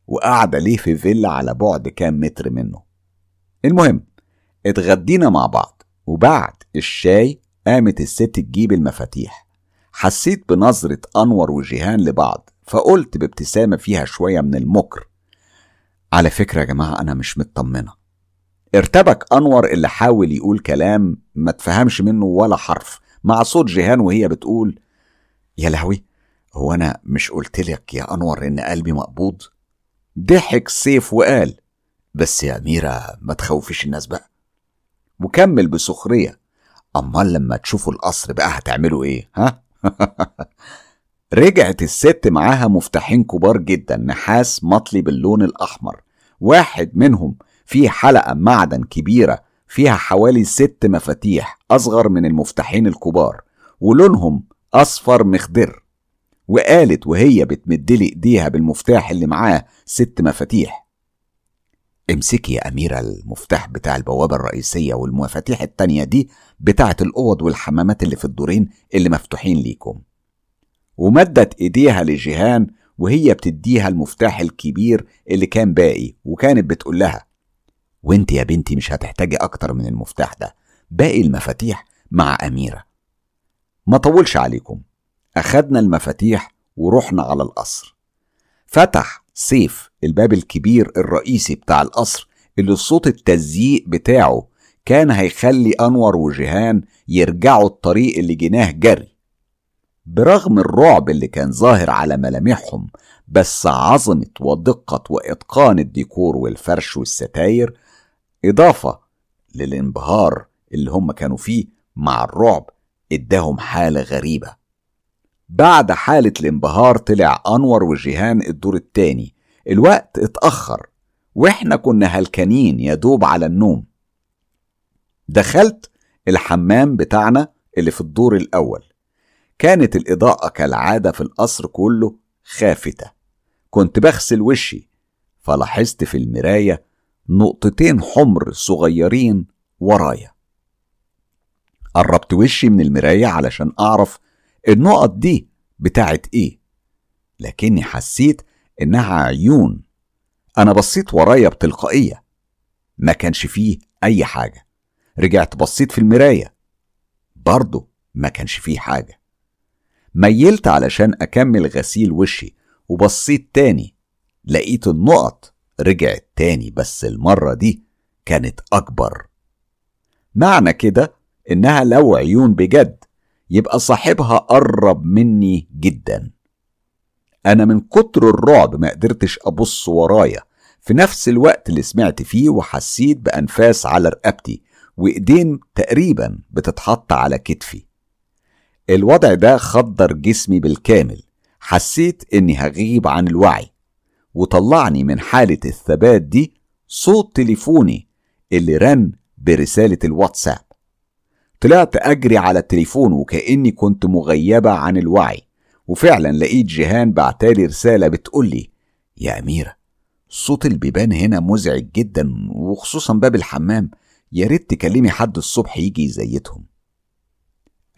وقاعدة ليه في فيلا على بعد كام متر منه. المهم اتغدينا مع بعض وبعد الشاي قامت الست تجيب المفاتيح. حسيت بنظرة أنور وجيهان لبعض فقلت بابتسامة فيها شوية من المكر. على فكرة يا جماعة أنا مش مطمنة. ارتبك أنور اللي حاول يقول كلام ما تفهمش منه ولا حرف مع صوت جيهان وهي بتقول يا لهوي هو أنا مش قلت لك يا أنور إن قلبي مقبوض؟ ضحك سيف وقال بس يا أميرة ما تخوفيش الناس بقى. وكمل بسخرية أمال لما تشوفوا القصر بقى هتعملوا إيه ها؟ رجعت الست معاها مفتاحين كبار جدا نحاس مطلي باللون الأحمر. واحد منهم فيه حلقة معدن كبيرة فيها حوالي ست مفاتيح أصغر من المفتاحين الكبار ولونهم أصفر مخضر. وقالت وهي بتمدلي إيديها بالمفتاح اللي معاه ست مفاتيح. امسكي يا أميرة المفتاح بتاع البوابة الرئيسية والمفاتيح التانية دي بتاعة الأوض والحمامات اللي في الدورين اللي مفتوحين ليكم. ومدت إيديها لجيهان وهي بتديها المفتاح الكبير اللي كان باقي وكانت بتقول لها وأنت يا بنتي مش هتحتاجي أكتر من المفتاح ده باقي المفاتيح مع أميرة. ما طولش عليكم أخدنا المفاتيح ورحنا على القصر. فتح سيف الباب الكبير الرئيسي بتاع القصر اللي صوت التزييق بتاعه كان هيخلي أنور وجيهان يرجعوا الطريق اللي جناه جري. برغم الرعب اللي كان ظاهر على ملامحهم بس عظمة ودقة وإتقان الديكور والفرش والستاير إضافة للانبهار اللي هم كانوا فيه مع الرعب اداهم حالة غريبة. بعد حالة الانبهار طلع أنور وجيهان الدور التاني. الوقت اتأخر وإحنا كنا هلكانين يا دوب على النوم. دخلت الحمام بتاعنا اللي في الدور الأول. كانت الإضاءة كالعادة في القصر كله خافتة. كنت بغسل وشي فلاحظت في المراية نقطتين حمر صغيرين ورايا. قربت وشي من المراية علشان أعرف النقط دي بتاعت إيه؟ لكني حسيت إنها عيون. أنا بصيت ورايا بتلقائية. ما كانش فيه أي حاجة. رجعت بصيت في المراية. برضه ما كانش فيه حاجة. ميلت علشان أكمل غسيل وشي وبصيت تاني. لقيت النقط رجعت تاني بس المرة دي كانت أكبر. معنى كده إنها لو عيون بجد. يبقى صاحبها قرب مني جدا. أنا من كتر الرعب ما قدرتش أبص ورايا. في نفس الوقت اللي سمعت فيه وحسيت بأنفاس على رقبتي وإيدين تقريبا بتتحط على كتفي. الوضع ده خدر جسمي بالكامل. حسيت إني هغيب عن الوعي. وطلعني من حالة الثبات دي صوت تليفوني اللي رن برسالة الواتساب. طلعت أجري على التليفون وكأني كنت مغيبة عن الوعي. وفعلا لقيت جيهان بعتالي رسالة بتقولي يا أميرة صوت البيبان هنا مزعج جدا وخصوصا باب الحمام. يا ريت تكلمي حد الصبح يجي يزيتهم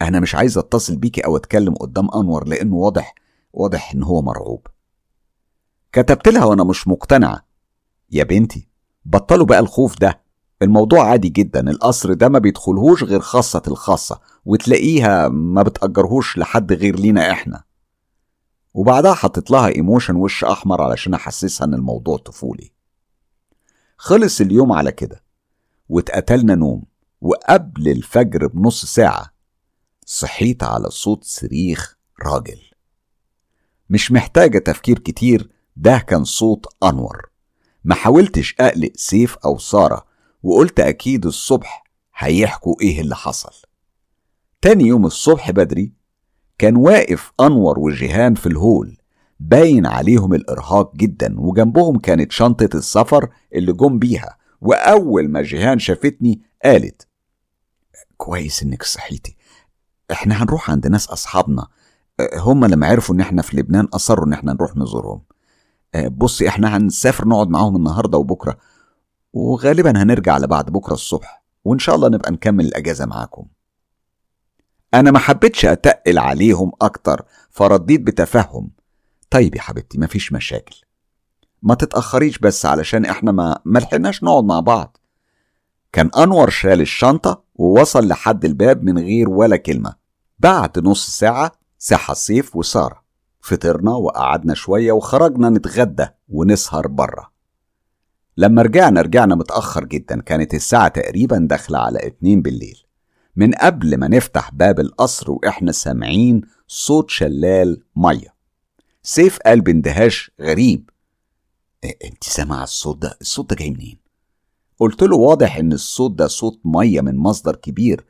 أنا مش عايز أتصل بيكي أو أتكلم قدام أنور لأنه واضح واضح إن هو مرعوب. كتبت لها وأنا مش مقتنعة. يا بنتي بطلوا بقى الخوف ده. الموضوع عادي جدا القصر ده ما بيدخلهوش غير خاصة الخاصة وتلاقيها ما بتأجرهوش لحد غير لينا إحنا. وبعدها حطيت لها ايموشن وش أحمر علشان أحسسها إن الموضوع طفولي. خلص اليوم على كده واتقتلنا نوم وقبل الفجر بنص ساعة صحيت على صوت صريخ راجل. مش محتاجة تفكير كتير ده كان صوت أنور. ما حاولتش أقلق سيف أو سارة وقلت أكيد الصبح هيحكوا إيه اللي حصل. تاني يوم الصبح بدري كان واقف أنور وجيهان في الهول باين عليهم الإرهاق جدا وجنبهم كانت شنطة السفر اللي جم بيها وأول ما جيهان شافتني قالت كويس إنك صحيتي. إحنا هنروح عند ناس أصحابنا هم لما عرفوا إن إحنا في لبنان أصروا إن إحنا نروح نزورهم. بصي إحنا هنسافر نقعد معاهم النهاردة وبكرة. وغالبا هنرجع لبعد بكرة الصبح وإن شاء الله نبقى نكمل الأجازة معاكم. أنا ما حبيتش أتقل عليهم أكتر فرديت بتفهم. طيب يا حبيبتي مفيش مشاكل. ما تتأخريش بس علشان إحنا ما ملحقناش نقعد مع بعض. كان أنور شال الشنطة ووصل لحد الباب من غير ولا كلمة. بعد نص ساعة صحى سيف وسارة. فطرنا وقعدنا شوية وخرجنا نتغدى ونسهر بره لما رجعنا رجعنا متأخر جدا. كانت الساعة تقريبا داخلة على اتنين بالليل. من قبل ما نفتح باب القصر وإحنا سامعين صوت شلال مية. سيف قال باندهاش غريب أنت سامع الصوت ده؟ الصوت ده جاي منين؟ قلت له واضح إن الصوت ده صوت مية من مصدر كبير.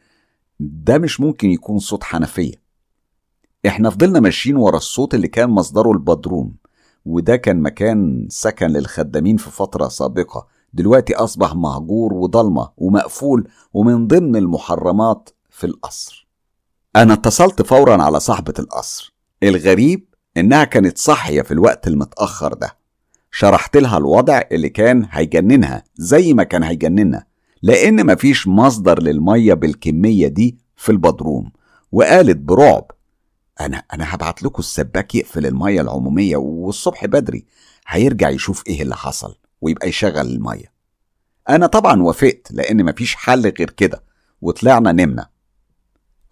ده مش ممكن يكون صوت حنفية. إحنا فضلنا ماشيين ورا الصوت اللي كان مصدره البدروم. وده كان مكان سكن للخدامين في فترة سابقة. دلوقتي أصبح مهجور وضلمة ومقفول ومن ضمن المحرمات في القصر. أنا اتصلت فورا على صاحبة القصر. الغريب إنها كانت صاحية في الوقت المتأخر ده. شرحت لها الوضع اللي كان هيجننها زي ما كان هيجننا لأن مفيش مصدر للمية بالكمية دي في البدروم. وقالت برعب أنا أنا هبعت لكم السباك يقفل المية العمومية والصبح بدري. هيرجع يشوف إيه اللي حصل ويبقى يشغل المية. أنا طبعا وافقت لأن مفيش حل غير كده وطلعنا نمنا.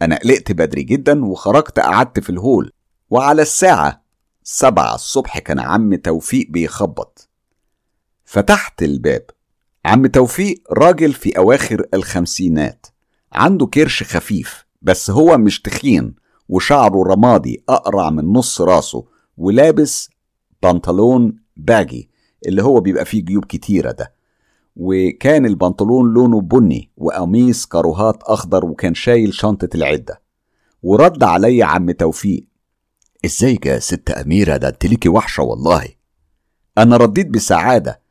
أنا قلقت بدري جدا وخرجت قعدت في الهول وعلى الساعة سبعة الصبح كان عم توفيق بيخبط. فتحت الباب. عم توفيق راجل في أواخر الخمسينات عنده كرش خفيف بس هو مش تخين. وشعره رمادي أقرع من نص راسه ولابس بنطلون باجي اللي هو بيبقى فيه جيوب كتيرة ده. وكان البنطلون لونه بني وقميص كاروهات أخضر وكان شايل شنطة العدة. ورد علي عم توفيق ازيك يا ست أميرة؟ ده أنت ليكي وحشة والله. أنا رديت بسعادة.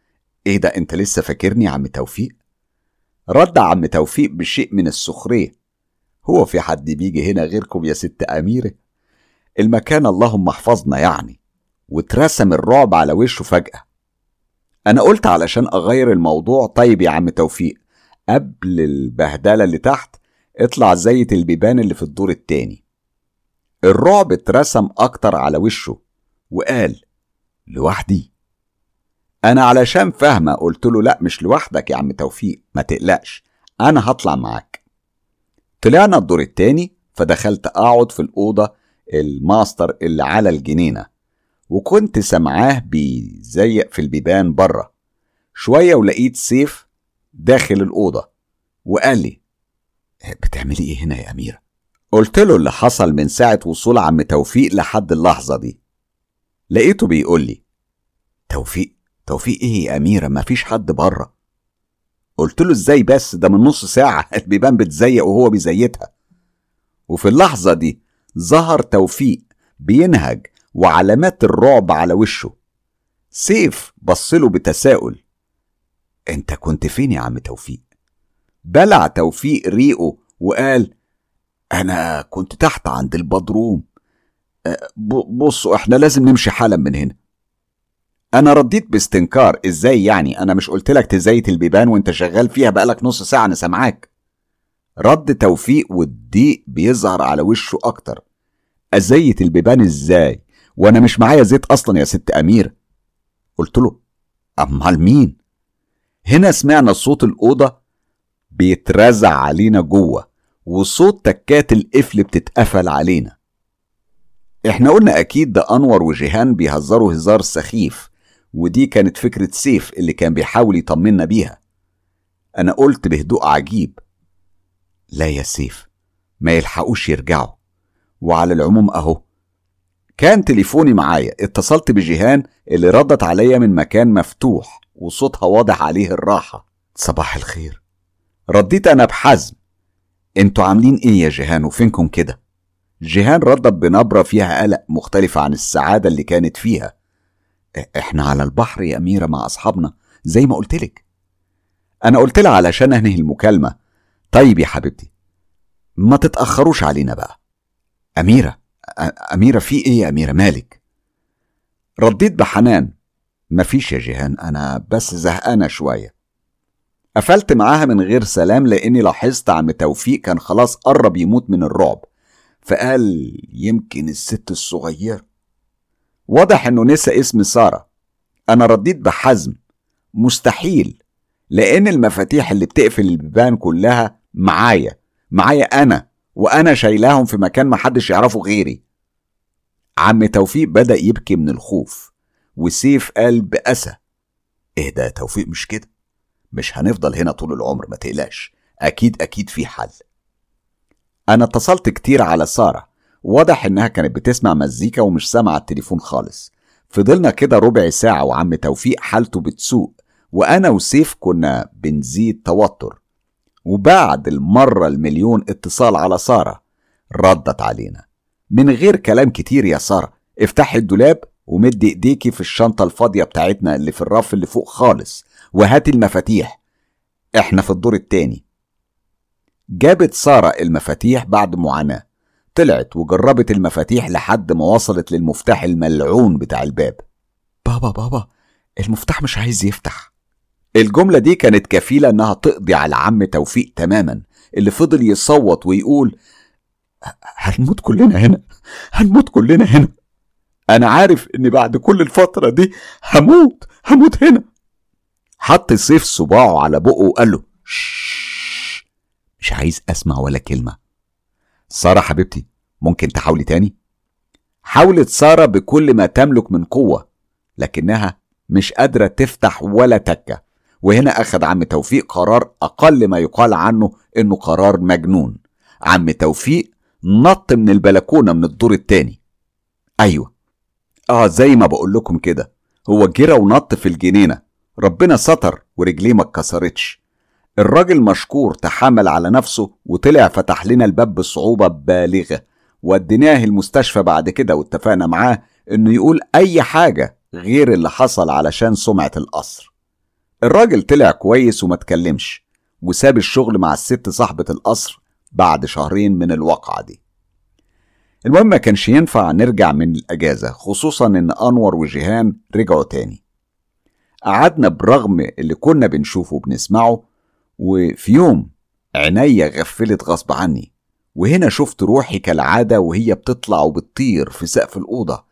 إيه ده أنت لسه فاكرني يا عم توفيق؟ رد عم توفيق بشيء من السخرية. هو في حد بيجي هنا غيركم يا ست أميرة؟ المكان اللهم احفظنا يعني واترسم الرعب على وشه فجأة. أنا قلت علشان أغير الموضوع طيب يا عم توفيق قبل البهدلة اللي تحت اطلع زيت البيبان اللي في الدور التاني. الرعب اترسم أكتر على وشه وقال لوحدي. أنا علشان فاهمة قلت له لأ مش لوحدك يا عم توفيق ما تقلقش أنا هطلع معاك. طلعنا الدور التاني فدخلت أقعد في الأوضة الماستر اللي على الجنينة وكنت سمعاه بيزيق في البيبان بره. شوية ولقيت سيف داخل الأوضة وقال لي بتعملي إيه هنا يا أميرة؟ قلت له اللي حصل من ساعة وصول عم توفيق لحد اللحظة دي. لقيته بيقول لي توفيق توفيق إيه يا أميرة؟ مفيش حد بره. قلت له إزاي بس؟ ده من نص ساعة. البيبان بتزيق وهو بيزيتها. وفي اللحظة دي ظهر توفيق بينهج وعلامات الرعب على وشه. سيف بصله بتساؤل أنت كنت فين يا عم توفيق؟ بلع توفيق ريقه وقال أنا كنت تحت عند البدروم. بصوا إحنا لازم نمشي حالا من هنا. أنا رديت باستنكار. إزاي يعني؟ أنا مش قلت لك تزيت البيبان وأنت شغال فيها بقالك نص ساعة أنا سامعاك. رد توفيق والضيق بيظهر على وشه أكتر. أزيت البيبان إزاي؟ وأنا مش معايا زيت أصلا يا ست أمير. قلت له أمال مين؟ هنا سمعنا صوت الأوضة بيترزع علينا جوه وصوت تكات القفل بتتقفل علينا. إحنا قلنا أكيد ده أنور وجيهان بيهزروا هزار سخيف. ودي كانت فكرة سيف اللي كان بيحاول يطمنا بيها. أنا قلت بهدوء عجيب. لا يا سيف ما يلحقوش يرجعوا. وعلى العموم أهو. كان تليفوني معايا. اتصلت بجيهان اللي ردت عليا من مكان مفتوح وصوتها واضح عليه الراحة. صباح الخير. رديت أنا بحزم. أنتوا عاملين إيه يا جيهان؟ وفينكم كده؟ جيهان ردت بنبرة فيها قلق مختلفة عن السعادة اللي كانت فيها. إحنا على البحر يا أميرة مع أصحابنا زي ما قلتلك أنا قلت لها علشان أنهي المكالمة. طيب يا حبيبتي ما تتأخروش علينا بقى. أميرة أميرة في إيه يا أميرة؟ مالك؟ رديت بحنان. مفيش يا جيهان أنا بس زهقانة شوية. قفلت معاها من غير سلام لأني لاحظت عم توفيق كان خلاص قرب يموت من الرعب. فقال يمكن الست الصغيرة. واضح إنه نسى اسم سارة. أنا رديت بحزم. مستحيل. لأن المفاتيح اللي بتقفل البيبان كلها معايا. معايا أنا وأنا شايلاهم في مكان محدش يعرفه غيري. عم توفيق بدأ يبكي من الخوف وسيف قال بأسى. إيه ده يا توفيق مش كده؟ مش هنفضل هنا طول العمر ما تقلقش. أكيد أكيد في حل. أنا اتصلت كتير على سارة. واضح إنها كانت بتسمع مزيكا ومش سامعة التليفون خالص. فضلنا كده ربع ساعة وعم توفيق حالته بتسوء وأنا وسيف كنا بنزيد توتر. وبعد المرة المليون اتصال على سارة ردت علينا. من غير كلام كتير يا سارة افتحي الدولاب ومدي إيديكي في الشنطة الفاضية بتاعتنا اللي في الرف اللي فوق خالص وهاتي المفاتيح. إحنا في الدور التاني. جابت سارة المفاتيح بعد معاناة. طلعت وجربت المفاتيح لحد ما وصلت للمفتاح الملعون بتاع الباب. بابا بابا المفتاح مش عايز يفتح. الجملة دي كانت كفيلة إنها تقضي على عم توفيق تماما اللي فضل يصوت ويقول هنموت كلنا هنا هنموت كلنا هنا. أنا عارف إني بعد كل الفترة دي هموت هموت هنا. حط سيف صباعه على بقه وقال له "شش، مش عايز أسمع ولا كلمة. سارة حبيبتي ممكن تحاولي تاني؟ حاولت سارة بكل ما تملك من قوة لكنها مش قادرة تفتح ولا تكة وهنا أخذ عم توفيق قرار أقل ما يقال عنه إنه قرار مجنون. عم توفيق نط من البلكونة من الدور التاني. أيوة. آه زي ما بقول لكم كده هو جرى ونط في الجنينة. ربنا ستر ورجليه ما اتكسرتش. الراجل مشكور تحمل على نفسه وطلع فتح لنا الباب بصعوبة بالغة وديناه المستشفى بعد كده واتفقنا معاه إنه يقول أي حاجة غير اللي حصل علشان سمعة القصر. الراجل طلع كويس وما اتكلمش وساب الشغل مع الست صاحبة القصر بعد شهرين من الواقعة دي. المهم ما كانش ينفع نرجع من الأجازة خصوصا إن أنور وجيهان رجعوا تاني. قعدنا برغم اللي كنا بنشوفه وبنسمعه وفي يوم عينيا غفلت غصب عني وهنا شفت روحي كالعادة وهي بتطلع وبتطير في سقف الأوضة.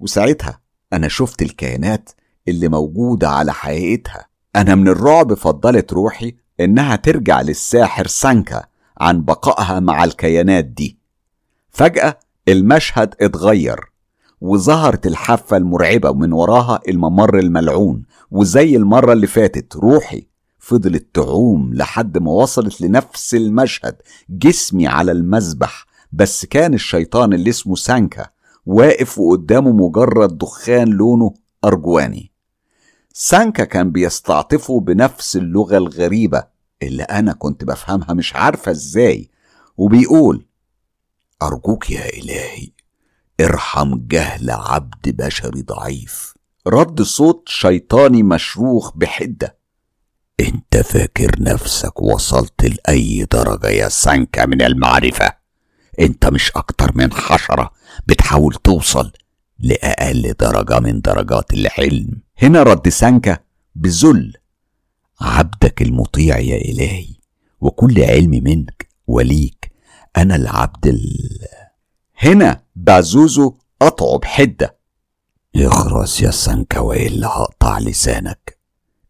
وساعتها أنا شفت الكائنات اللي موجودة على حقيقتها. أنا من الرعب فضلت روحي إنها ترجع للساحر سانكا عن بقائها مع الكيانات دي. فجأة المشهد اتغير وظهرت الحافة المرعبة ومن وراها الممر الملعون وزي المرة اللي فاتت روحي فضلت تعوم لحد ما وصلت لنفس المشهد جسمي على المذبح بس كان الشيطان اللي اسمه سانكا واقف وقدامه مجرد دخان لونه أرجواني. سانكا كان بيستعطفه بنفس اللغة الغريبة اللي أنا كنت بفهمها مش عارفة إزاي وبيقول أرجوك يا إلهي ارحم جهل عبد بشري ضعيف. رد صوت شيطاني مشروخ بحدة. انت فاكر نفسك وصلت لأي درجة يا سانكا من المعرفة؟ انت مش أكتر من حشرة بتحاول توصل لأقل درجة من درجات العلم. هنا رد سانكا بذل. عبدك المطيع يا إلهي وكل علم منك وليك أنا العبد ال... هنا بازوزو قطعه بحدة اخرس يا سانكا وإلا هقطع لسانك.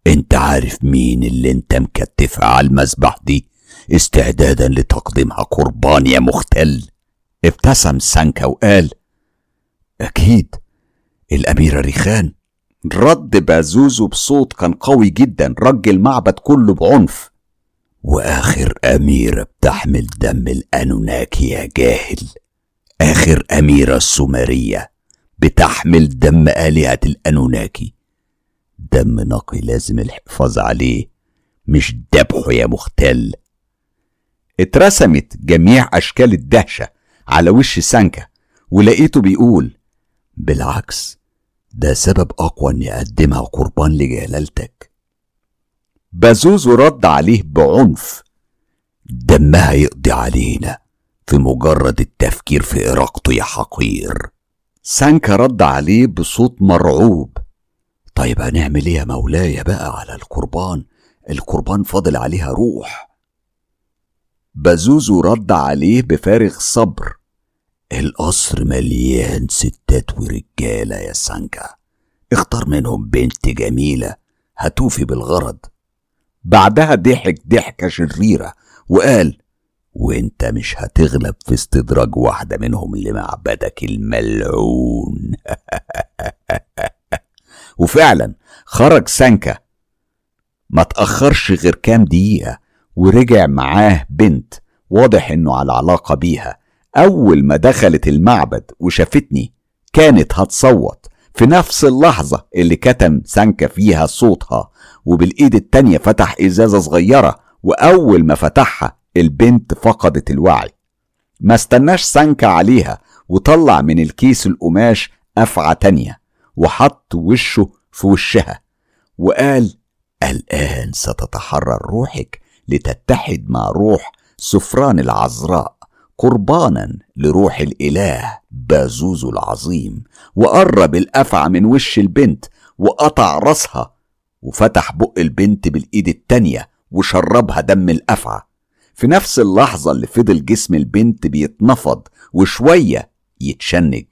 انت عارف مين اللي انت مكتفها على المذبح دي؟ استعدادا لتقديمها قربان يا مختل. ابتسم سانكا وقال أكيد. الاميرة ريخان. رد بازوزو بصوت كان قوي جدا رج المعبد كله بعنف. وآخر اميرة بتحمل دم الانوناكي يا جاهل. آخر أميرة السومرية بتحمل دم آلهة الأنوناكي. دم نقي لازم الحفاظ عليه. مش ذبحه يا مختل. اترسمت جميع أشكال الدهشة على وش سانكا ولقيته بيقول بالعكس ده سبب أقوى إني أقدمها قربان لجلالتك. بازوزو رد عليه بعنف. دمها يقضي علينا في مجرد التفكير في إراقته يا حقير. سانكا رد عليه بصوت مرعوب. طيب هنعمل إيه يا مولاي بقى على القربان؟ القربان فاضل عليها روح. بازوزو رد عليه بفارغ صبر. القصر مليان ستات ورجالة يا سانكا. اختار منهم بنت جميلة هتوفي بالغرض. بعدها ضحك ضحكة شريرة وقال وأنت مش هتغلب في استدراج واحدة منهم لمعبدك الملعون. وفعلا خرج سانكا. ما تأخرش غير كام دقيقة ورجع معاه بنت واضح إنه على علاقة بيها. أول ما دخلت المعبد وشافتني كانت هتصوت في نفس اللحظة اللي كتم سانكا فيها صوتها وبالإيد التانية فتح إزازة صغيرة وأول ما فتحها البنت فقدت الوعي. ما استناش سانكا عليها وطلع من الكيس القماش أفعى تانية. وحط وشه في وشها. وقال الآن ستتحرر روحك لتتحد مع روح سفران العذراء قربانا لروح الإله بازوزو العظيم وقرب الأفعى من وش البنت وقطع راسها وفتح بق البنت بالإيد التانية وشربها دم الأفعى في نفس اللحظة اللي فضل جسم البنت بيتنفض وشوية يتشنج.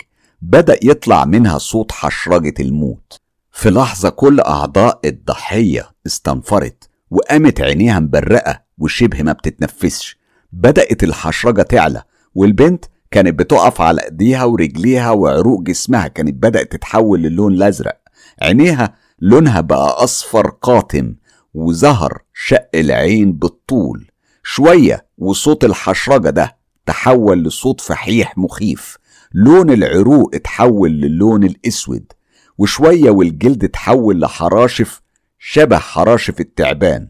بدأ يطلع منها صوت حشرجة الموت. في لحظة كل أعضاء الضحية استنفرت وقامت عينيها مبرقة وشبه ما بتتنفسش. بدأت الحشرجة تعلى والبنت كانت بتقف على إيديها ورجليها وعروق جسمها كانت بدأت تتحول للون الأزرق. عينيها لونها بقى أصفر قاتم وظهر شق العين بالطول. شوية وصوت الحشرجة ده تحول لصوت فحيح مخيف. لون العروق اتحول للون الأسود وشوية والجلد اتحول لحراشف شبه حراشف التعبان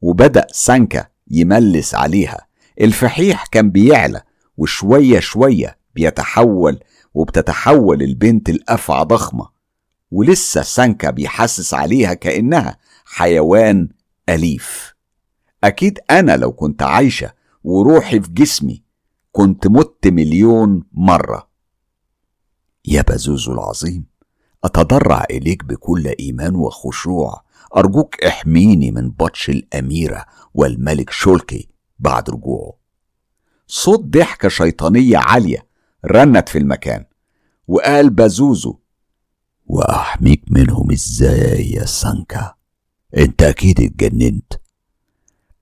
وبدأ سانكا يملس عليها. الفحيح كان بيعلى وشوية شوية بيتحول وبتتحول البنت الأفعى ضخمة ولسه سانكا بيحسس عليها كأنها حيوان أليف. أكيد أنا لو كنت عايشة وروحي في جسمي كنت مت مليون مرة. يا بزوزو العظيم أتضرع إليك بكل إيمان وخشوع. أرجوك احميني من بطش الأميرة والملك شولكي بعد رجوعه. صوت ضحكة شيطانية عالية رنت في المكان وقال بازوزو وأحميك منهم إزاي يا سانكا؟ أنت أكيد اتجننت.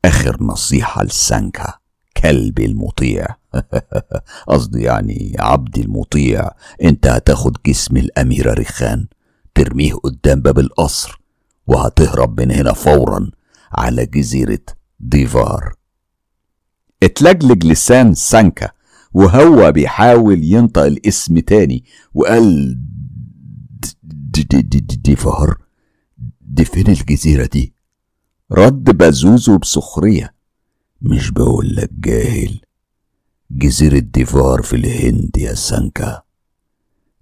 آخر نصيحة لسانكا كلبي المطيع. قصدي يعني عبدي المطيع. انت هتاخد جسم الأميرة ريخان ترميه قدام باب القصر وهتهرب من هنا فورا على جزيرة ديفار. اتلجلج لسان سانكا وهو بيحاول ينطق الاسم تاني وقال ديفار دي فين الجزيرة دي؟ رد بازوزو بسخرية. مش بقول لك جاهل. جزيرة ديفار في الهند يا سانكا.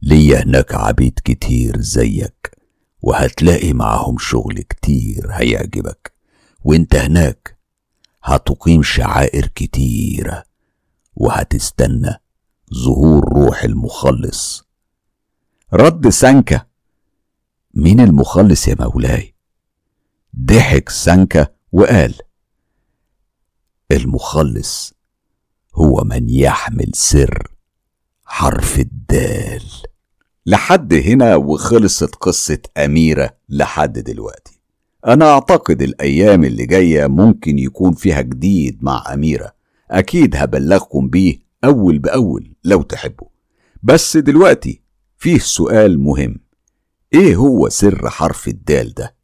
ليا هناك عبيد كتير زيك وهتلاقي معاهم شغل كتير هيعجبك. وانت هناك هتقيم شعائر كتيرة وهتستنى ظهور روح المخلص. رد سانكا. مين المخلص يا مولاي؟ ضحك سانكا وقال المخلص هو من يحمل سر حرف الدال. لحد هنا وخلصت قصة أميرة لحد دلوقتي. أنا أعتقد الأيام اللي جاية ممكن يكون فيها جديد مع أميرة. أكيد هبلغكم بيه أول بأول لو تحبوا. بس دلوقتي فيه سؤال مهم. إيه هو سر حرف الدال ده؟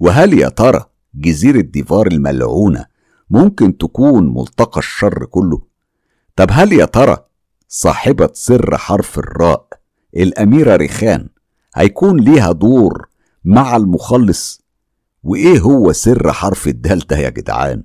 وهل يا ترى جزيرة ديفار الملعونة ممكن تكون ملتقى الشر كله؟ طب هل يا ترى صاحبة سر حرف الراء الأميرة ريخان هيكون ليها دور مع المخلص وإيه هو سر حرف الدال ده يا جدعان؟